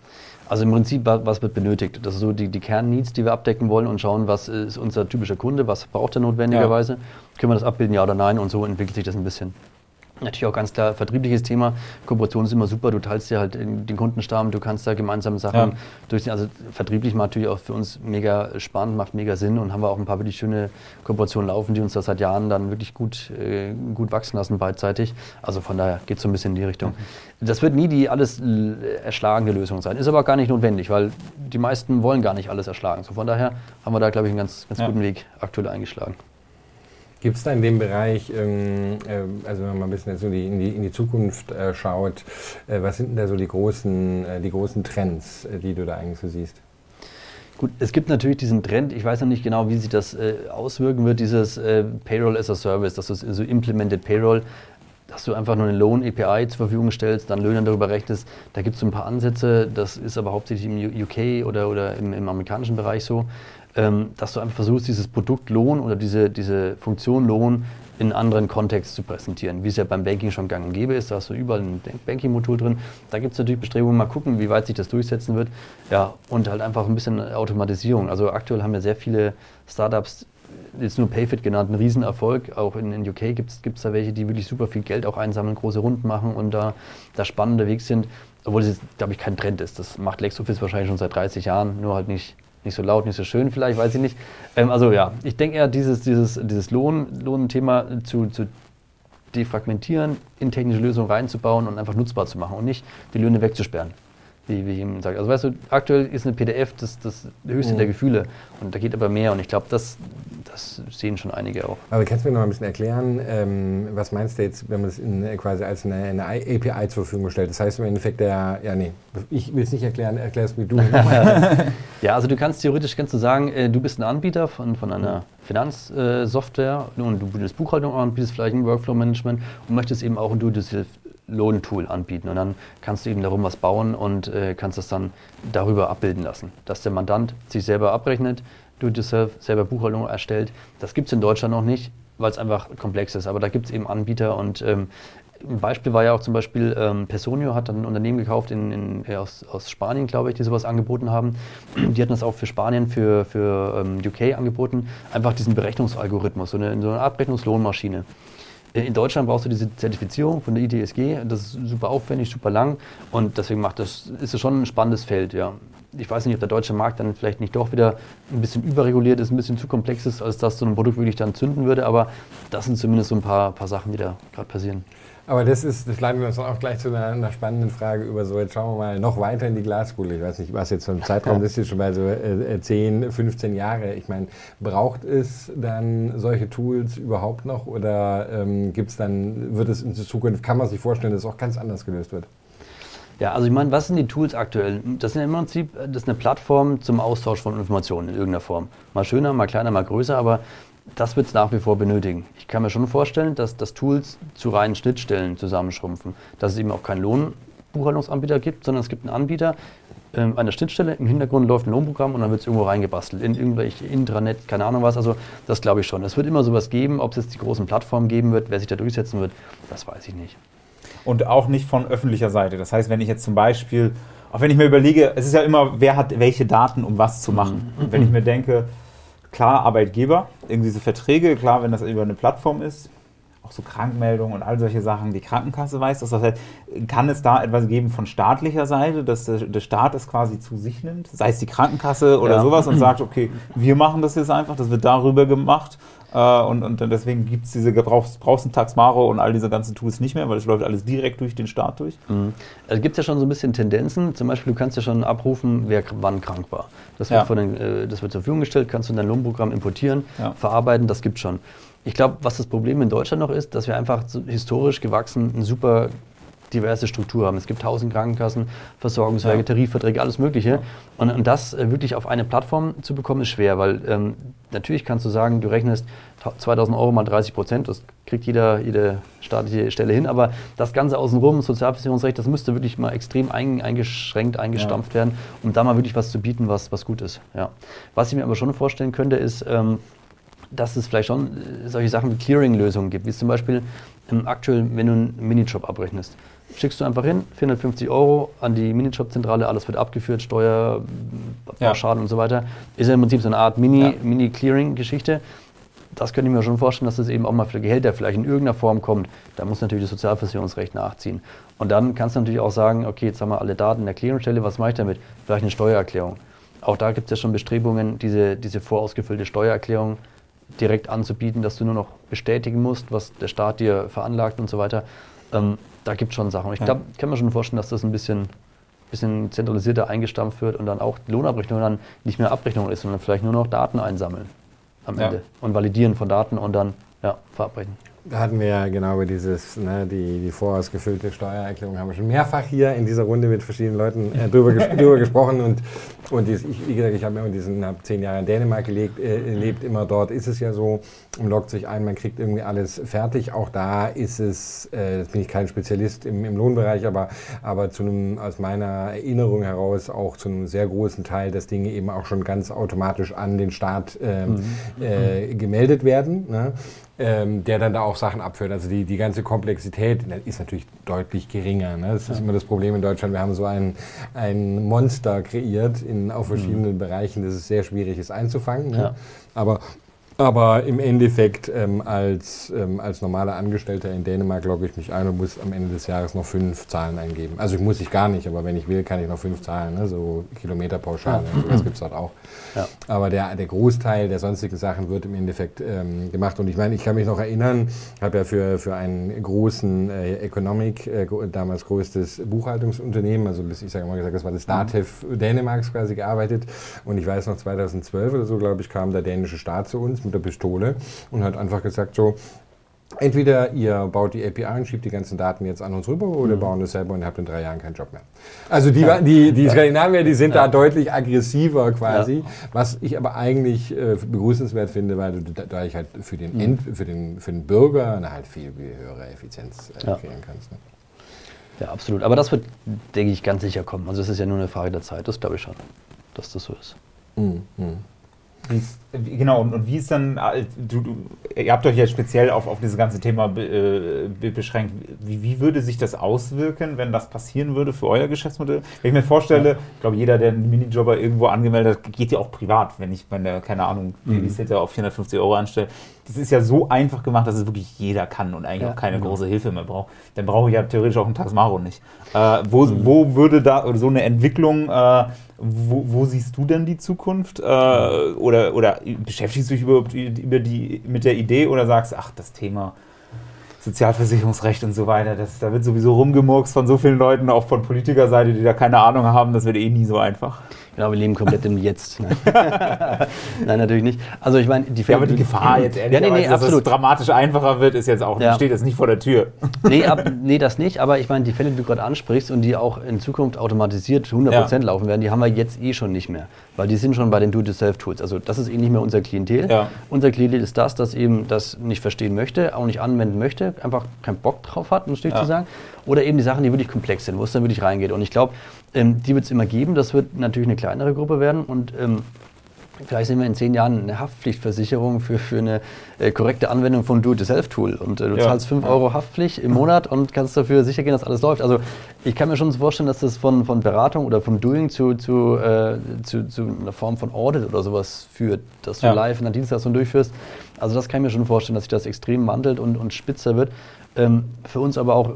Also im Prinzip, wa- was wird benötigt? Das sind so die, die Kernneeds, die wir abdecken wollen und schauen, was ist unser typischer Kunde, was braucht er notwendigerweise. Können wir das abbilden, ja oder nein? Und so entwickelt sich das ein bisschen. Natürlich auch ganz klar vertriebliches Thema. Kooperation ist immer super. Du teilst dir halt den Kundenstamm, du kannst da gemeinsame Sachen Ja. durchziehen. Also vertrieblich macht natürlich auch für uns mega spannend, macht mega Sinn und haben wir auch ein paar wirklich schöne Kooperationen laufen, die uns da seit Jahren dann wirklich gut, äh, gut wachsen lassen beidseitig. Also von daher geht es so ein bisschen in die Richtung. Das wird nie die alles l- erschlagende Lösung sein. Ist aber gar nicht notwendig, weil die meisten wollen gar nicht alles erschlagen. So von daher haben wir da, glaube ich, einen ganz, ganz Ja. guten Weg aktuell eingeschlagen. Gibt es da in dem Bereich, ähm, äh, also wenn man mal ein bisschen so die, in, die, in die Zukunft äh, schaut, äh, was sind denn da so die großen, äh, die großen Trends, äh, die du da eigentlich so siehst? Gut, es gibt natürlich diesen Trend, ich weiß noch nicht genau, wie sich das äh, auswirken wird, dieses Payroll as a Service, du es- so Implemented Payroll, dass du einfach nur eine Lohn-API zur Verfügung stellst, dann Löhne darüber rechnest. Da gibt es so ein paar Ansätze, das ist aber hauptsächlich im UK oder, oder im, im amerikanischen Bereich so, ähm, dass du einfach versuchst, dieses Produkt Lohn oder diese, diese Funktion Lohn in anderen Kontext zu präsentieren, wie es ja beim Banking schon gang und gäbe ist. Da hast du überall ein Bank- Banking-Modul drin. Da gibt es natürlich Bestrebungen, mal gucken, wie weit sich das durchsetzen wird. Ja, und halt einfach ein bisschen Automatisierung. Also aktuell haben ja sehr viele Startups, jetzt nur Payfit genannt, einen Riesenerfolg. Auch in, in UK gibt es da welche, die wirklich super viel Geld auch einsammeln, große Runden machen und da, da spannend unterwegs sind. Obwohl es, jetzt, glaube ich, kein Trend ist. Das macht LexOffice wahrscheinlich schon seit 30 Jahren, nur halt nicht, nicht so laut, nicht so schön vielleicht, weiß ich nicht. Ähm, also ja, ich denke eher, dieses, dieses, dieses Lohn, Lohnthema zu, zu defragmentieren, in technische Lösungen reinzubauen und einfach nutzbar zu machen und nicht die Löhne wegzusperren, wie, wie ich eben sage. Also weißt du, aktuell ist eine PDF das, das höchste Mhm. der Gefühle und da geht aber mehr und ich glaube, das, das sehen schon einige auch. Aber kannst du mir noch ein bisschen erklären, ähm, was meinst du jetzt, wenn man es äh, quasi als eine, eine API zur Verfügung stellt? Das heißt im Endeffekt, der, ja nee, ich will es nicht erklären, erklär es mir du. Ja, also du kannst theoretisch kannst du sagen, äh, du bist ein Anbieter von, von einer Finanzsoftware und du bietest Buchhaltung an, bietest vielleicht ein Workflow-Management und möchtest eben auch ein Do-it-yourself Lohntool anbieten. Und dann kannst du eben darum was bauen und äh, kannst das dann darüber abbilden lassen. Dass der Mandant sich selber abrechnet, du yourself selber Buchhaltung erstellt. Das gibt es in Deutschland noch nicht, weil es einfach komplex ist. Aber da gibt es eben Anbieter und ähm, ein Beispiel war ja auch zum Beispiel, ähm, Personio hat dann ein Unternehmen gekauft in, in, äh, aus, aus Spanien, glaube ich, die sowas angeboten haben. Die hatten das auch für Spanien, für, für ähm, UK angeboten. Einfach diesen Berechnungsalgorithmus, so eine, so eine Abrechnungslohnmaschine. Äh, in Deutschland brauchst du diese Zertifizierung von der ITSG. Das ist super aufwendig, super lang und deswegen macht das, ist es schon ein spannendes Feld. Ja. Ich weiß nicht, ob der deutsche Markt dann vielleicht nicht doch wieder ein bisschen überreguliert ist, ein bisschen zu komplex ist, als dass so ein Produkt wirklich dann zünden würde. Aber das sind zumindest so ein paar, paar Sachen, die da gerade passieren. Aber das ist, das leiten wir uns dann auch gleich zu einer, einer, spannenden Frage über so, jetzt schauen wir mal noch weiter in die Glaskugel. Ich weiß nicht, was jetzt vom Zeitraum ist, jetzt schon mal so äh, 10, 15 Jahre. Ich meine, braucht es dann solche Tools überhaupt noch oder ähm, gibt es dann, wird es in Zukunft, kann man sich vorstellen, dass es auch ganz anders gelöst wird? Ja, also ich meine, was sind die Tools aktuell? Das sind im Prinzip, das ist eine Plattform zum Austausch von Informationen in irgendeiner Form. Mal schöner, mal kleiner, mal größer, aber das wird es nach wie vor benötigen. Ich kann mir schon vorstellen, dass, dass Tools zu reinen Schnittstellen zusammenschrumpfen. Dass es eben auch keinen Lohnbuchhaltungsanbieter gibt, sondern es gibt einen Anbieter ähm, an der Schnittstelle. Im Hintergrund läuft ein Lohnprogramm und dann wird es irgendwo reingebastelt. In irgendwelche Intranet, keine Ahnung was. Also das glaube ich schon. Es wird immer sowas geben. Ob es jetzt die großen Plattformen geben wird, wer sich da durchsetzen wird, das weiß ich nicht. Und auch nicht von öffentlicher Seite. Das heißt, wenn ich jetzt zum Beispiel, auch wenn ich mir überlege, es ist ja immer, wer hat welche Daten, um was zu machen. Mhm. Wenn ich mir denke, klar Arbeitgeber, irgendwie diese Verträge, klar, wenn das über eine Plattform ist, auch so Krankmeldungen und all solche Sachen, die Krankenkasse weiß das. das heißt, kann es da etwas geben von staatlicher Seite, dass der, der Staat es quasi zu sich nimmt, sei es die Krankenkasse oder ja. sowas und sagt, okay, wir machen das jetzt einfach, das wird darüber gemacht äh, und, und deswegen gibt es diese Gebrauchs brauchst Taxmaro und all diese ganzen Tools nicht mehr, weil es läuft alles direkt durch den Staat durch. Mhm. Also gibt es ja schon so ein bisschen Tendenzen. Zum Beispiel, du kannst ja schon abrufen, wer wann krank war. Das wird, ja. von den, äh, das wird zur Verfügung gestellt, kannst du in dein Lohnprogramm importieren, ja. verarbeiten, das gibt es schon. Ich glaube, was das Problem in Deutschland noch ist, dass wir einfach so historisch gewachsen ein super diverse Struktur haben. Es gibt tausend Krankenkassen, Versorgungswerke, ja. Tarifverträge, alles Mögliche. Ja. Und, und, das äh, wirklich auf eine Plattform zu bekommen, ist schwer, weil ähm, natürlich kannst du sagen, du rechnest 2000 Euro mal 30 Prozent, das kriegt jeder, jede staatliche Stelle hin, aber das Ganze außenrum, Sozialversicherungsrecht, das müsste wirklich mal extrem ein, eingeschränkt, eingestampft ja. werden, um da mal wirklich was zu bieten, was, was gut ist. Ja. Was ich mir aber schon vorstellen könnte, ist, ähm, dass es vielleicht schon äh, solche Sachen wie Clearing-Lösungen gibt, wie zum Beispiel ähm, aktuell, wenn du einen Minijob abrechnest schickst du einfach hin, 450 Euro an die Minijob-Zentrale, alles wird abgeführt, Steuer, Pauschalen ja. und so weiter. Ist ja im Prinzip so eine Art Mini-Clearing-Geschichte. Mini das könnte ich mir schon vorstellen, dass das eben auch mal für Gehälter vielleicht in irgendeiner Form kommt. Da muss natürlich das Sozialversicherungsrecht nachziehen. Und dann kannst du natürlich auch sagen, okay, jetzt haben wir alle Daten in der Clearingstelle, was mache ich damit? Vielleicht eine Steuererklärung. Auch da gibt es ja schon Bestrebungen, diese, diese vorausgefüllte Steuererklärung direkt anzubieten, dass du nur noch bestätigen musst, was der Staat dir veranlagt und so weiter. Ähm, da gibt es schon Sachen. ich glaube, ich kann mir schon vorstellen, dass das ein bisschen, bisschen zentralisierter eingestampft wird und dann auch die Lohnabrechnung dann nicht mehr Abrechnung ist, sondern vielleicht nur noch Daten einsammeln am Ende und validieren von Daten und dann ja, verabrechnen. Da hatten wir ja genau über dieses, ne, die, die vorausgefüllte Steuererklärung haben wir schon mehrfach hier in dieser Runde mit verschiedenen Leuten äh, drüber, ges drüber gesprochen. Und, und dieses, ich, wie gesagt, ich habe diesen hab zehn Jahre in Dänemark gelebt, äh, lebt immer dort ist es ja so, man loggt sich ein, man kriegt irgendwie alles fertig. Auch da ist es, äh, jetzt bin ich kein Spezialist im, im Lohnbereich, aber, aber zu einem, aus meiner Erinnerung heraus auch zu einem sehr großen Teil, dass Dinge eben auch schon ganz automatisch an den Staat ähm, mhm. äh, gemeldet werden. Ne? Ähm, der dann da auch Sachen abführt. Also die, die ganze Komplexität ist natürlich deutlich geringer. Ne? Das ist immer das Problem in Deutschland. Wir haben so ein, ein Monster kreiert in, auf verschiedenen mhm. Bereichen, das es sehr schwierig ist einzufangen. Ne? Ja. Aber aber im Endeffekt ähm, als, ähm, als normaler Angestellter in Dänemark logge ich mich ein und muss am Ende des Jahres noch fünf Zahlen eingeben. Also ich muss ich gar nicht, aber wenn ich will, kann ich noch fünf Zahlen, ne? so Kilometerpauschale, ja. das gibt es dort auch. Ja. Aber der, der Großteil der sonstigen Sachen wird im Endeffekt ähm, gemacht. Und ich meine, ich kann mich noch erinnern, ich habe ja für, für einen großen äh, Economic, äh, damals größtes Buchhaltungsunternehmen, also ich sage mal gesagt, das war das DATEV Dänemarks quasi gearbeitet. Und ich weiß noch, 2012 oder so, glaube ich, kam der dänische Staat zu uns mit der Pistole und hat einfach gesagt so, Entweder ihr baut die API und schiebt die ganzen Daten jetzt an uns rüber oder mhm. bauen das selber und ihr habt in drei Jahren keinen Job mehr. Also die, ja. die, die Skandinavier, die sind ja. da deutlich aggressiver quasi, ja. was ich aber eigentlich äh, begrüßenswert finde, weil du dadurch halt für den, mhm. End, für den, für den Bürger eine halt viel höhere Effizienz äh, kreieren kannst. Ne? Ja, absolut. Aber das wird, denke ich, ganz sicher kommen. Also es ist ja nur eine Frage der Zeit, das glaube ich schon, dass das so ist. Mhm. Genau, und, und, wie ist dann, äh, du, du, ihr habt euch jetzt speziell auf, auf dieses ganze Thema be, äh, beschränkt. Wie, wie, würde sich das auswirken, wenn das passieren würde für euer Geschäftsmodell? Wenn ich mir vorstelle, ja. ich glaube, jeder, der einen Minijobber irgendwo angemeldet hat, geht ja auch privat, wenn ich meine, keine Ahnung, mhm. Babysitter mhm. auf 450 Euro anstelle. Das ist ja so einfach gemacht, dass es wirklich jeder kann und eigentlich ja, auch keine genau. große Hilfe mehr braucht. Dann brauche ich ja theoretisch auch einen Tasmaro nicht. Äh, wo, mhm. wo würde da so eine Entwicklung äh, wo, wo, siehst du denn die Zukunft? Äh, oder, beschäftigst du dich überhaupt über die, mit der Idee oder sagst, ach, das Thema Sozialversicherungsrecht und so weiter, das, da wird sowieso rumgemurkst von so vielen Leuten, auch von Politikerseite, die da keine Ahnung haben, das wird eh nie so einfach. Genau, wir leben komplett im Jetzt. Nein. Nein, natürlich nicht. Also ich meine, die Fälle, Ja, aber die Gefahr jetzt ehrlich, ja, nee, nee, dass absolut. es dramatisch einfacher wird, ist jetzt auch, ja. steht jetzt nicht vor der Tür. Nee, ab, nee, das nicht, aber ich meine, die Fälle, die du gerade ansprichst und die auch in Zukunft automatisiert 100% ja. laufen werden, die haben wir jetzt eh schon nicht mehr, weil die sind schon bei den Do-it-yourself-Tools. Also das ist eh nicht mehr unser Klientel. Ja. Unser Klientel ist das, das eben das nicht verstehen möchte, auch nicht anwenden möchte, einfach keinen Bock drauf hat, muss ich ja. zu sagen. Oder eben die Sachen, die wirklich komplex sind, wo es dann wirklich reingeht. Und ich glaube, ähm, die wird es immer geben. Das wird natürlich eine kleinere Gruppe werden. Und ähm, Vielleicht sehen wir in zehn Jahren eine Haftpflichtversicherung für, für eine äh, korrekte Anwendung von Do-it-yourself-Tool. Und äh, du ja. zahlst 5 Euro Haftpflicht im Monat und kannst dafür sicher gehen, dass alles läuft. Also ich kann mir schon vorstellen, dass das von, von Beratung oder vom Doing zu, zu, äh, zu, zu einer Form von Audit oder sowas führt, dass du ja. live in der Dienstleistung durchführst. Also das kann ich mir schon vorstellen, dass sich das extrem wandelt und, und spitzer wird. Ähm, für uns aber auch äh,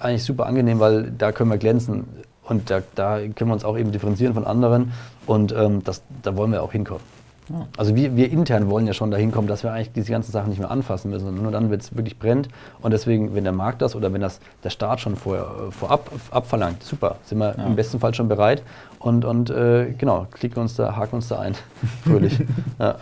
eigentlich super angenehm, weil da können wir glänzen und da, da können wir uns auch eben differenzieren von anderen und ähm, das, da wollen wir auch hinkommen. Ja. Also wir, wir intern wollen ja schon dahin kommen, dass wir eigentlich diese ganzen Sachen nicht mehr anfassen müssen, nur dann, wenn es wirklich brennt. Und deswegen, wenn der Markt das oder wenn das der Staat schon vorher, äh, vorab abverlangt, super, sind wir ja. im besten Fall schon bereit und, und äh, genau, klicken uns da, haken uns da ein. Fröhlich. ja.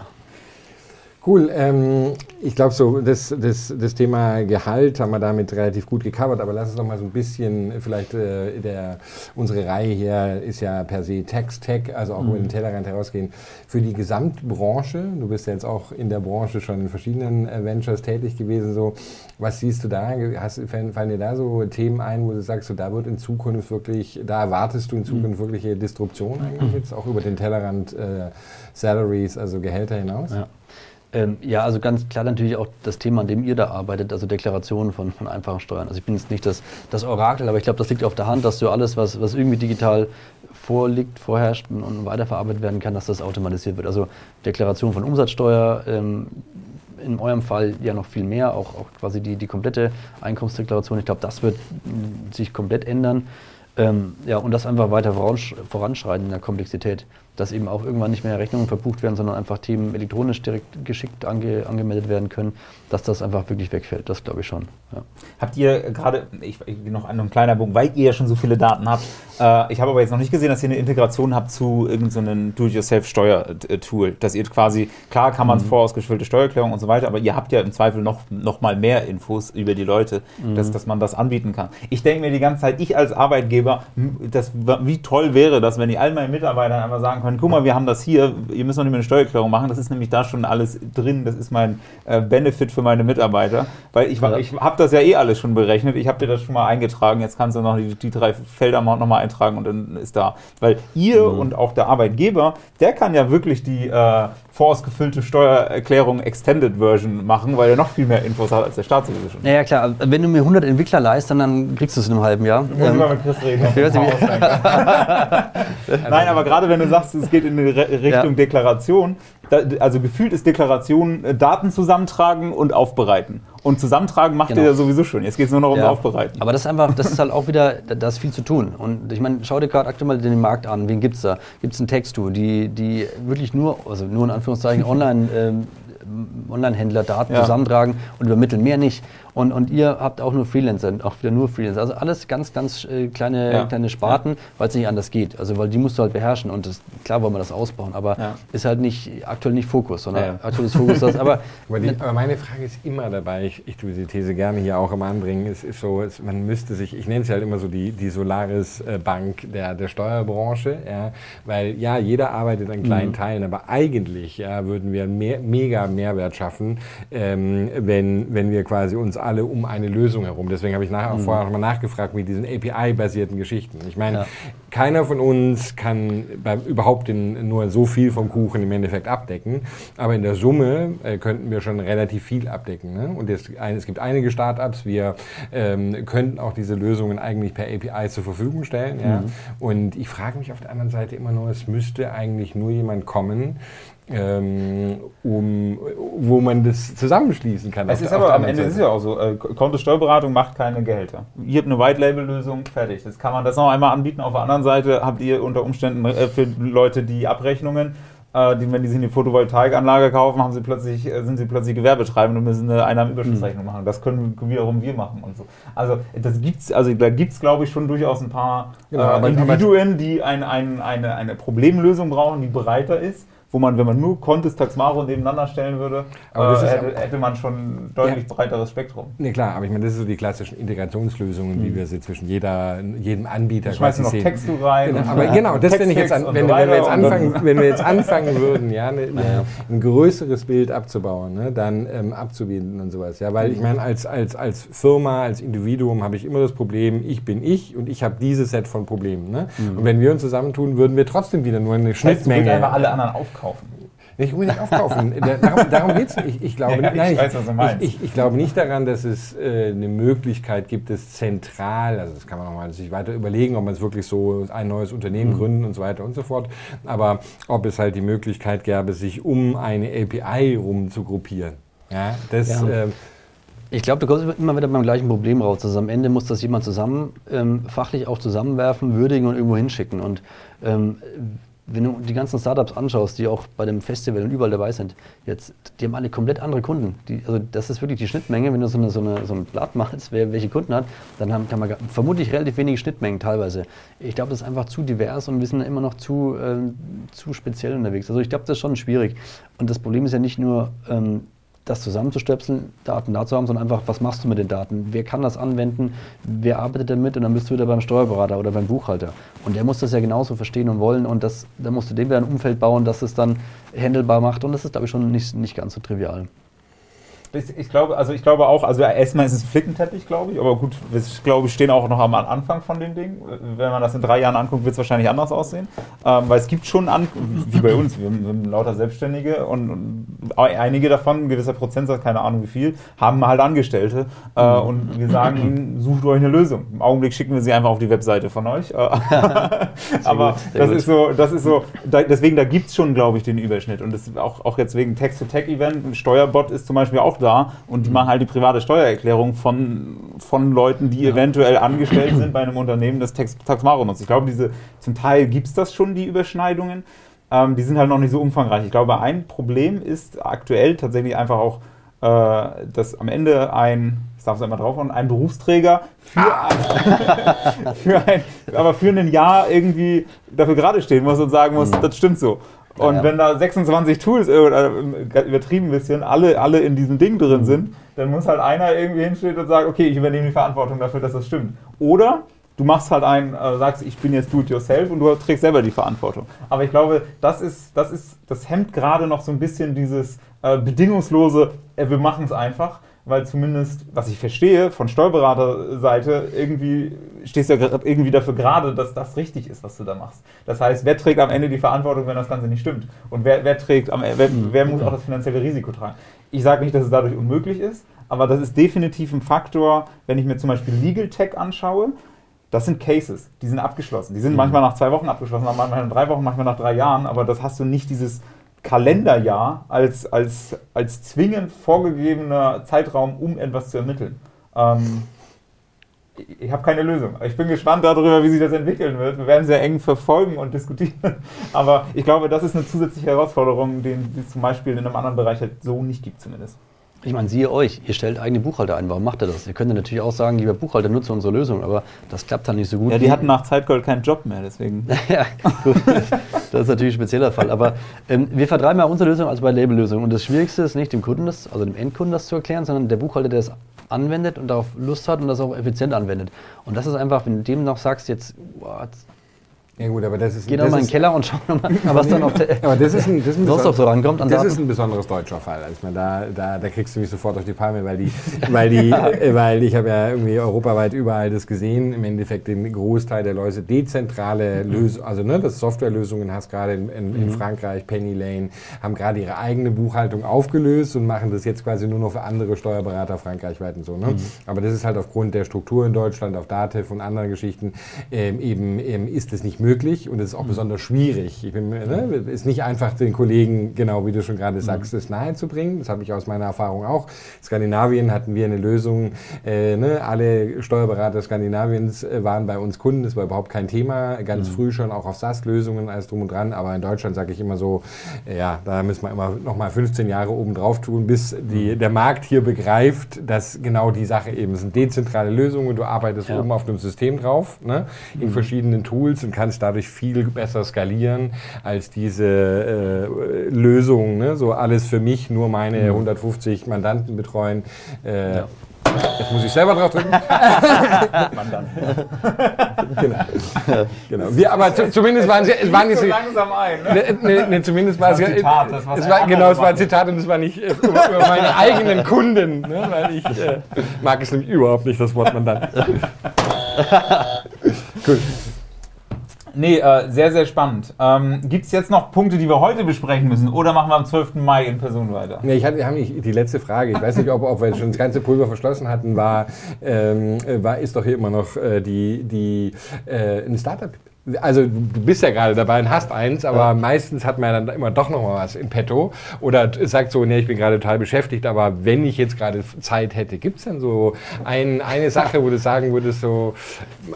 Cool. Ähm, ich glaube, so das, das, das Thema Gehalt haben wir damit relativ gut gecovert, aber lass uns noch mal so ein bisschen, vielleicht äh, der, unsere Reihe hier ist ja per se Text-Tech, also auch mhm. über den Tellerrand herausgehen. Für die Gesamtbranche, du bist ja jetzt auch in der Branche schon in verschiedenen äh, Ventures tätig gewesen, so, was siehst du da? Hast, fallen dir da so Themen ein, wo du sagst, so, da wird in Zukunft wirklich, da erwartest du in Zukunft mhm. wirkliche Disruption eigentlich jetzt, auch über den Tellerrand äh, Salaries, also Gehälter hinaus? Ja. Ähm, ja, also ganz klar natürlich auch das Thema, an dem ihr da arbeitet, also Deklarationen von, von einfachen Steuern. Also ich bin jetzt nicht das, das Orakel, aber ich glaube, das liegt auf der Hand, dass du alles, was, was irgendwie digital vorliegt, vorherrscht und weiterverarbeitet werden kann, dass das automatisiert wird. Also Deklaration von Umsatzsteuer, ähm, in eurem Fall ja noch viel mehr, auch, auch quasi die, die komplette Einkommensdeklaration. Ich glaube, das wird sich komplett ändern. Ähm, ja, und das einfach weiter voranschreiten in der Komplexität dass eben auch irgendwann nicht mehr Rechnungen verbucht werden, sondern einfach Themen elektronisch direkt geschickt ange, angemeldet werden können, dass das einfach wirklich wegfällt. Das glaube ich schon. Ja. Habt ihr gerade, ich, ich noch ein kleiner Bogen, weil ihr ja schon so viele Daten habt, äh, ich habe aber jetzt noch nicht gesehen, dass ihr eine Integration habt zu irgendeinem so Do-it-yourself-Steuer-Tool, dass ihr quasi, klar kann man mhm. vorausgefüllte Steuererklärung und so weiter, aber ihr habt ja im Zweifel noch, noch mal mehr Infos über die Leute, mhm. dass, dass man das anbieten kann. Ich denke mir die ganze Zeit, ich als Arbeitgeber, das, wie toll wäre das, wenn ich all meinen Mitarbeitern einmal sagen können, guck mal, wir haben das hier, ihr müsst noch nicht mehr eine Steuererklärung machen, das ist nämlich da schon alles drin, das ist mein äh, Benefit für meine Mitarbeiter, weil ich, ja. ich habe das ja eh alles schon berechnet, ich habe dir das schon mal eingetragen, jetzt kannst du noch die, die drei Felder noch mal eintragen und dann ist da, weil ihr mhm. und auch der Arbeitgeber, der kann ja wirklich die äh, vorausgefüllte Steuererklärung Extended Version machen, weil er noch viel mehr Infos hat als der Staat sowieso schon. Ja, klar, wenn du mir 100 Entwickler leistest, dann kriegst du es in einem halben Jahr. Muss ähm, mal mit Chris reden. Nein, aber gerade wenn du sagst, es geht in die Richtung ja. Deklaration, also gefühlt ist Deklaration äh, Daten zusammentragen und aufbereiten. Und zusammentragen macht genau. ihr ja sowieso schon. Jetzt geht es nur noch ja. Aufbereiten. Aber das ist einfach, das ist halt auch wieder, da ist viel zu tun. Und ich meine, schau dir gerade aktuell den Markt an. Wen gibt es da? Gibt es ein Textu, die, die wirklich nur, also nur in Anführungszeichen online, ähm, Online-Händler Daten ja. zusammentragen und übermitteln, mehr nicht. Und, und ihr habt auch nur Freelancer, auch wieder nur Freelancer. Also alles ganz, ganz äh, kleine, ja. kleine Sparten, ja. weil es nicht anders geht. Also weil die musst du halt beherrschen und das, klar wollen wir das ausbauen, aber ja. ist halt nicht aktuell nicht Fokus, sondern aktuell ist Fokus das. Aber, aber, die, aber, meine Frage ist immer dabei, ich, ich tue diese These gerne hier auch immer anbringen, es ist so, es, man müsste sich, ich nenne es halt immer so die, die Solaris-Bank der, der Steuerbranche, ja, weil ja, jeder arbeitet an kleinen mhm. Teilen, aber eigentlich ja, würden wir mehr, mega Mehrwert schaffen, ähm, wenn, wenn wir quasi uns alle um eine Lösung herum. Deswegen habe ich nachher auch mhm. vorher nochmal nachgefragt mit diesen API-basierten Geschichten. Ich meine, ja. keiner von uns kann bei, überhaupt den, nur so viel vom Kuchen im Endeffekt abdecken, aber in der Summe äh, könnten wir schon relativ viel abdecken. Ne? Und es, es, gibt einige Startups, wir ähm, könnten auch diese Lösungen eigentlich per API zur Verfügung stellen. Ja? Mhm. Und ich frage mich auf der anderen Seite immer nur, es müsste eigentlich nur jemand kommen, ähm, um, wo man das zusammenschließen kann. Es ist aber am Ende ist ja auch so, äh, Kontosteuerberatung macht keine Gehälter. Ihr habt eine White-Label-Lösung, fertig. Das kann man das noch einmal anbieten. Auf der anderen Seite habt ihr unter Umständen äh, für Leute die Abrechnungen, äh, die, wenn die sich eine Photovoltaikanlage kaufen, haben sie plötzlich, äh, sind sie plötzlich Gewerbetreibend und müssen eine Einnahmenüberschussrechnung mhm. machen. Das können wiederum wir machen und so. Also das gibt's, also da gibt es, glaube ich, schon durchaus ein paar genau, äh, Individuen, die ein, ein, eine, eine Problemlösung brauchen, die breiter ist wo man, wenn man nur Contest, Taxmaro nebeneinander stellen würde, äh, hätte, hätte, man schon ein deutlich ja. breiteres Spektrum. Nee, klar, aber ich meine, das sind so die klassischen Integrationslösungen, mhm. wie wir sie zwischen jeder, jedem Anbieter schmeißen noch Text rein. Genau, aber genau, das wenn ich jetzt an, wenn, wenn, wir jetzt anfangen, wenn wir jetzt anfangen würden, ja, ne, ja. ein größeres Bild abzubauen, ne, dann ähm, abzubinden und sowas. Ja, weil ich meine, als, als, als Firma, als Individuum habe ich immer das Problem, ich bin ich und ich habe dieses Set von Problemen. Ne? Mhm. Und wenn wir uns zusammentun, würden wir trotzdem wieder nur eine Schnittmenge. Das heißt, einfach alle anderen aufkaufen aufkaufen. Nicht unbedingt aufkaufen. darum darum geht es nicht. Ich, glaube, ja, nein, ich, weiß, ich, ich, ich, glaube nicht daran, dass es äh, eine Möglichkeit gibt, es zentral, also das kann man nochmal sich weiter überlegen, ob man es wirklich so ein neues Unternehmen mhm. gründen und so weiter und so fort. Aber ob es halt die Möglichkeit gäbe, sich um eine API rum zu gruppieren. Ja, das, ja. Äh, ich glaube, du kommst immer wieder beim gleichen Problem raus. Also am Ende muss das jemand zusammen, ähm, fachlich auch zusammenwerfen, würdigen und irgendwo hinschicken. Und ähm, wenn du die ganzen Startups anschaust, die auch bei dem Festival und überall dabei sind, jetzt, die haben alle komplett andere Kunden. Die, also das ist wirklich die Schnittmenge. Wenn du so, eine, so, eine, so ein Blatt machst, wer welche Kunden hat, dann haben, kann man vermutlich relativ wenige Schnittmengen teilweise. Ich glaube, das ist einfach zu divers und wir sind immer noch zu, äh, zu speziell unterwegs. Also ich glaube, das ist schon schwierig. Und das Problem ist ja nicht nur, ähm, das zusammenzustöpseln, Daten da zu haben, sondern einfach, was machst du mit den Daten? Wer kann das anwenden? Wer arbeitet damit? Und dann bist du wieder beim Steuerberater oder beim Buchhalter. Und der muss das ja genauso verstehen und wollen. Und das, da musst du dem wieder ein Umfeld bauen, das es dann handelbar macht. Und das ist, glaube ich, schon nicht, nicht ganz so trivial. Ich glaube, also ich glaube auch, also erstmal ist es Flickenteppich, glaube ich, aber gut, wir glaube stehen auch noch am Anfang von dem Ding. Wenn man das in drei Jahren anguckt, wird es wahrscheinlich anders aussehen, ähm, weil es gibt schon, an, wie bei uns, wir haben, wir haben lauter Selbstständige und, und, einige davon, ein gewisser Prozentsatz, keine Ahnung wie viel, haben halt Angestellte äh, und wir sagen ihnen, sucht euch eine Lösung. Im Augenblick schicken wir sie einfach auf die Webseite von euch, äh, aber gut, das gut. ist so, das ist so, da, deswegen da gibt es schon, glaube ich, den Überschnitt und das auch, auch jetzt wegen Text-to-Tech-Event, ein Steuerbot ist zum Beispiel auch da und die machen halt die private Steuererklärung von, von Leuten, die ja. eventuell angestellt sind bei einem Unternehmen, das Tax, Taxmaro nutzt. Ich glaube, diese, zum Teil gibt es das schon, die Überschneidungen. Ähm, die sind halt noch nicht so umfangreich. Ich glaube, ein Problem ist aktuell tatsächlich einfach auch, äh, dass am Ende ein, ich darf es einmal draufhauen, ein Berufsträger für, ein, für ein, aber für ein Jahr irgendwie dafür gerade stehen muss und sagen muss, mhm. das stimmt so. Und ja, wenn da 26 Tools, äh, übertrieben ein bisschen, alle, alle in diesem Ding drin sind, dann muss halt einer irgendwie hinstehen und sagen, okay, ich übernehme die Verantwortung dafür, dass das stimmt. Oder du machst halt ein, äh, sagst, ich bin jetzt do-it-yourself und du trägst selber die Verantwortung. Aber ich glaube, das ist, das ist, das hemmt gerade noch so ein bisschen dieses äh, bedingungslose, äh, wir machen es einfach weil zumindest, was ich verstehe, von Steuerberaterseite irgendwie stehst du ja irgendwie dafür gerade, dass das richtig ist, was du da machst. Das heißt, wer trägt am Ende die Verantwortung, wenn das Ganze nicht stimmt? Und wer, wer trägt am, wer, wer muss auch das finanzielle Risiko tragen? Ich sage nicht, dass es dadurch unmöglich ist, aber das ist definitiv ein Faktor, wenn ich mir zum Beispiel Legal Tech anschaue. Das sind Cases, die sind abgeschlossen. Die sind mhm. manchmal nach zwei Wochen abgeschlossen, manchmal nach drei Wochen, manchmal nach drei Jahren, aber das hast du nicht dieses Kalenderjahr als, als, als zwingend vorgegebener Zeitraum, um etwas zu ermitteln. Ähm, ich habe keine Lösung. Ich bin gespannt darüber, wie sich das entwickeln wird. Wir werden sehr eng verfolgen und diskutieren. Aber ich glaube, das ist eine zusätzliche Herausforderung, die es zum Beispiel in einem anderen Bereich halt so nicht gibt zumindest. Ich meine, siehe euch, ihr stellt eigene Buchhalter ein. Warum macht ihr das? Ihr könnt natürlich auch sagen, lieber Buchhalter, nutze unsere Lösung, aber das klappt dann nicht so gut. Ja, die hatten nach Zeitgold keinen Job mehr, deswegen. ja, gut. Das ist natürlich ein spezieller Fall. Aber ähm, wir vertreiben ja unsere Lösung als bei Labellösungen. Und das Schwierigste ist nicht dem Kunden das, also dem Endkunden das zu erklären, sondern der Buchhalter, der es anwendet und darauf Lust hat und das auch effizient anwendet. Und das ist einfach, wenn du dem noch sagst, jetzt, Ja gut, aber das ist Geh doch mal in den Keller und schau mal, was dann auf der aber das ist ein, das ist ein sonst noch so rankommt. an Das Daten. ist ein besonderes deutscher Fall. Also ich meine, da, da, da kriegst du mich sofort auf die Palme, weil die, weil die, weil ich habe ja irgendwie europaweit überall das gesehen. Im Endeffekt den Großteil der Leute dezentrale Lösungen, also ne, dass Softwarelösungen hast gerade in, in, in Frankreich, Penny Lane, haben gerade ihre eigene Buchhaltung aufgelöst und machen das jetzt quasi nur noch für andere Steuerberater frankreichweit und so. Ne? Aber das ist halt aufgrund der Struktur in Deutschland, auf Datev und anderen Geschichten ähm, eben, eben ist es nicht möglich und es ist auch besonders schwierig. Ich bin, ne, ist nicht einfach den Kollegen, genau wie du schon gerade sagst, das nahe zu bringen. Das habe ich aus meiner Erfahrung auch. In Skandinavien hatten wir eine Lösung, äh, ne, alle Steuerberater Skandinaviens äh, waren bei uns Kunden, das war überhaupt kein Thema, ganz früh schon auch auf SaaS-Lösungen, alles drum und dran, aber in Deutschland sage ich immer so, äh, ja, da müssen wir immer noch mal 15 Jahre oben drauf tun, bis die, der Markt hier begreift, dass genau die Sache eben, es sind dezentrale Lösungen, du arbeitest Ja. oben auf dem System drauf, ne, in verschiedenen Tools und kannst dadurch viel besser skalieren als diese äh, Lösung, ne, so alles für mich, nur meine 150 Mandanten betreuen. Äh, Ja. Jetzt muss ich selber drauf drücken. Mandant. genau. genau. Wir, aber zu, zumindest waren sie, es waren so langsam ein. Ne? Ne, ne, ne, zumindest war es war Zitat, das war es war, anderer genau, es war ein. Zitat und es war nicht äh, über, über meine eigenen Kunden, ne, weil ich äh, mag es nämlich überhaupt nicht, das Wort Mandant. Cool. Nee, äh, sehr, sehr spannend. Ähm, Gibt es jetzt noch Punkte, die wir heute besprechen müssen oder machen wir am 12. Mai in Person weiter? Nee, ich hatte, haben die letzte Frage, ich weiß nicht, ob, ob wir schon das ganze Pulver verschlossen hatten, war, ähm, war ist doch hier immer noch äh, die, die äh, ein Startup. Also du bist ja gerade dabei und hast eins, aber meistens hat man dann immer doch noch mal was in petto. Oder sagt so, nee, ich bin gerade total beschäftigt, aber wenn ich jetzt gerade Zeit hätte, gibt es denn so ein, eine Sache, wo du sagen würdest, so,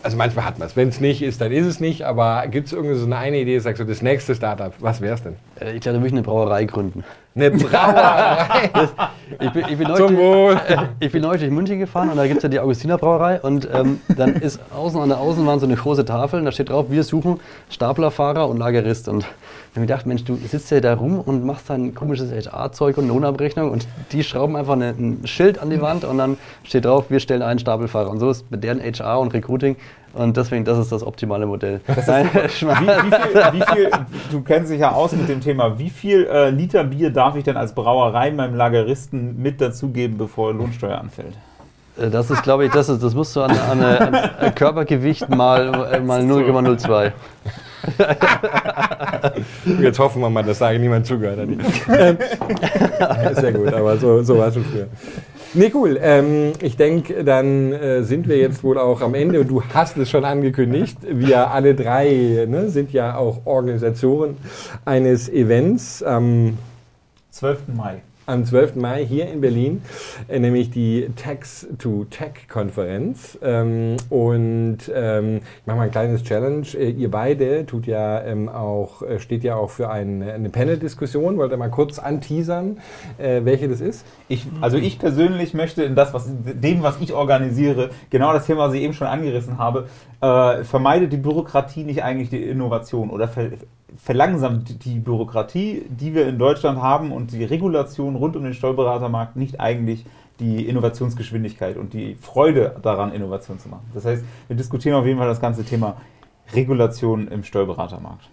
also manchmal hat man es, wenn es nicht ist, dann ist es nicht, aber gibt es irgendwie so eine, eine Idee, sagst du, das nächste Startup, was wäre es denn? Äh, Ich glaube, da würde ich eine Brauerei gründen. Eine Brauerei. Ich bin, ich bin, neulich, ich bin neulich durch München gefahren und da gibt es ja die Augustiner Brauerei und ähm, dann ist außen an der Außenwand so eine große Tafel und da steht drauf, wir suchen Staplerfahrer und Lagerist. Und habe mir gedacht, Mensch, du sitzt ja da rum und machst dann komisches HR-Zeug und Lohnabrechnung und die schrauben einfach eine, ein Schild an die Wand und dann steht drauf, wir stellen einen Stapelfahrer. Und so ist mit deren HR und Recruiting und deswegen, das ist das optimale Modell. Nein, Wie, wie, viel, wie viel, du kennst dich ja aus mit dem Thema, wie viel äh, Liter Bier darf ich denn als Brauerei meinem Lageristen mit dazugeben, bevor Lohnsteuer anfällt? Äh, Das ist, glaube ich, das, ist, das musst du an, an, an, an Körpergewicht mal, äh, mal 0,02. Jetzt hoffen wir mal, dass da niemand zugehört hat. Ähm, Sehr gut, aber so, so war es schon früher. Nee, cool. Ähm, ich denke, dann äh, sind wir jetzt wohl auch am Ende. Du hast es schon angekündigt. Wir alle drei ne, sind ja auch Organisatoren eines Events am 12. Mai. Am 12. Mai hier in Berlin, äh, nämlich die Tax to Tech Konferenz. Ähm, und ähm, ich mache mal ein kleines Challenge. Äh, ihr beide tut ja ähm, auch, äh, steht ja auch für ein, eine Panel-Diskussion. Wollt ihr mal kurz anteasern, äh, welche das ist? Ich, also ich persönlich möchte in das, was, dem, was ich organisiere, genau das Thema, was ich eben schon angerissen habe, äh, vermeidet die Bürokratie nicht eigentlich die Innovation oder ver, verlangsamt die Bürokratie, die wir in Deutschland haben und die Regulation rund um den Steuerberatermarkt nicht eigentlich die Innovationsgeschwindigkeit und die Freude daran, Innovation zu machen. Das heißt, wir diskutieren auf jeden Fall das ganze Thema Regulation im Steuerberatermarkt.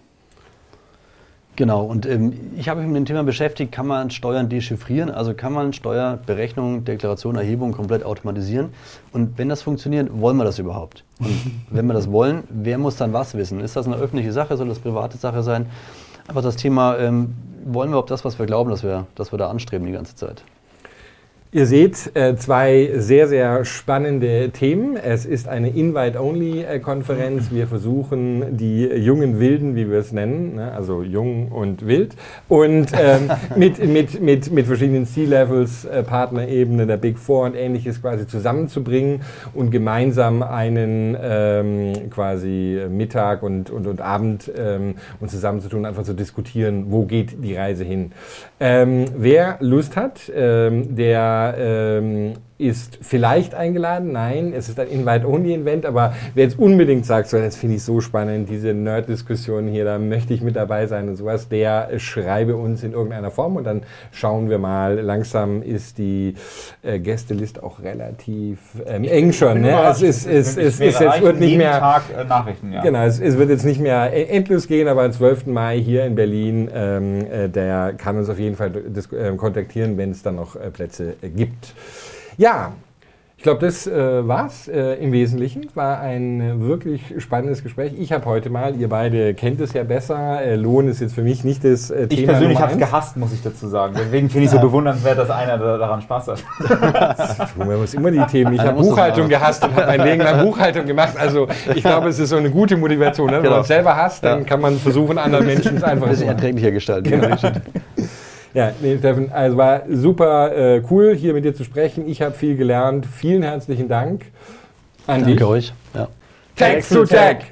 Genau, und ähm, ich habe mich mit dem Thema beschäftigt, kann man Steuern dechiffrieren, also kann man Steuerberechnung, Deklaration, Erhebung komplett automatisieren. Und wenn das funktioniert, wollen wir das überhaupt? Und wenn wir das wollen, wer muss dann was wissen? Ist das eine öffentliche Sache, soll das private Sache sein? Aber das Thema, ähm, wollen wir ob das, was wir glauben, dass wir, dass wir da anstreben die ganze Zeit? Ihr seht äh, zwei sehr, sehr spannende Themen. Es ist eine Invite-Only-Konferenz. Wir versuchen die jungen Wilden, wie wir es nennen, ne, also jung und wild, und ähm, mit, mit, mit, mit verschiedenen C-Levels, äh, Partnerebene der Big Four und ähnliches quasi zusammenzubringen und gemeinsam einen ähm, quasi Mittag und, und, und Abend ähm, uns zusammenzutun, einfach zu diskutieren, wo geht die Reise hin. Ähm, wer Lust hat, ähm, ähm, ist vielleicht eingeladen. Nein, es ist ein Invite-Only-Event, aber wer jetzt unbedingt sagt, so, das finde ich so spannend, diese Nerd-Diskussion hier, da möchte ich mit dabei sein und sowas, der schreibe uns in irgendeiner Form und dann schauen wir mal. Langsam ist die äh, Gästeliste auch relativ ähm, eng schon. Ne? Es ist, es, es, es, es wird nicht mehr. Tag äh, Nachrichten, ja. Genau, es, es, wird jetzt nicht mehr e- endlos gehen, aber am 12. Mai hier in Berlin, ähm, äh, der kann uns auf jeden Fall äh, kontaktieren, wenn es dann noch äh, Plätze gibt. Ja, ich glaube, das äh, war's äh, im Wesentlichen. War ein äh, wirklich spannendes Gespräch. Ich habe heute mal, ihr beide kennt es ja besser, äh, Lohn ist jetzt für mich nicht das äh, Thema. Ich persönlich habe es gehasst, muss ich dazu sagen. Deswegen finde ich es so bewundernswert, dass einer daran Spaß hat. Man muss immer die Themen. Ich habe Buchhaltung gehasst und habe mein Leben lang Buchhaltung gemacht. Also ich glaube, es ist so eine gute Motivation. Ne? Wenn genau. man es selber hasst, dann ja. kann man versuchen, anderen Menschen es einfach ein bisschen erträglicher gestalten. Genau. Ja, nee, Steffen, also war super äh, cool, hier mit dir zu sprechen. Ich habe viel gelernt. Vielen herzlichen Dank an Danke dich. euch. Ja. Text to Tech.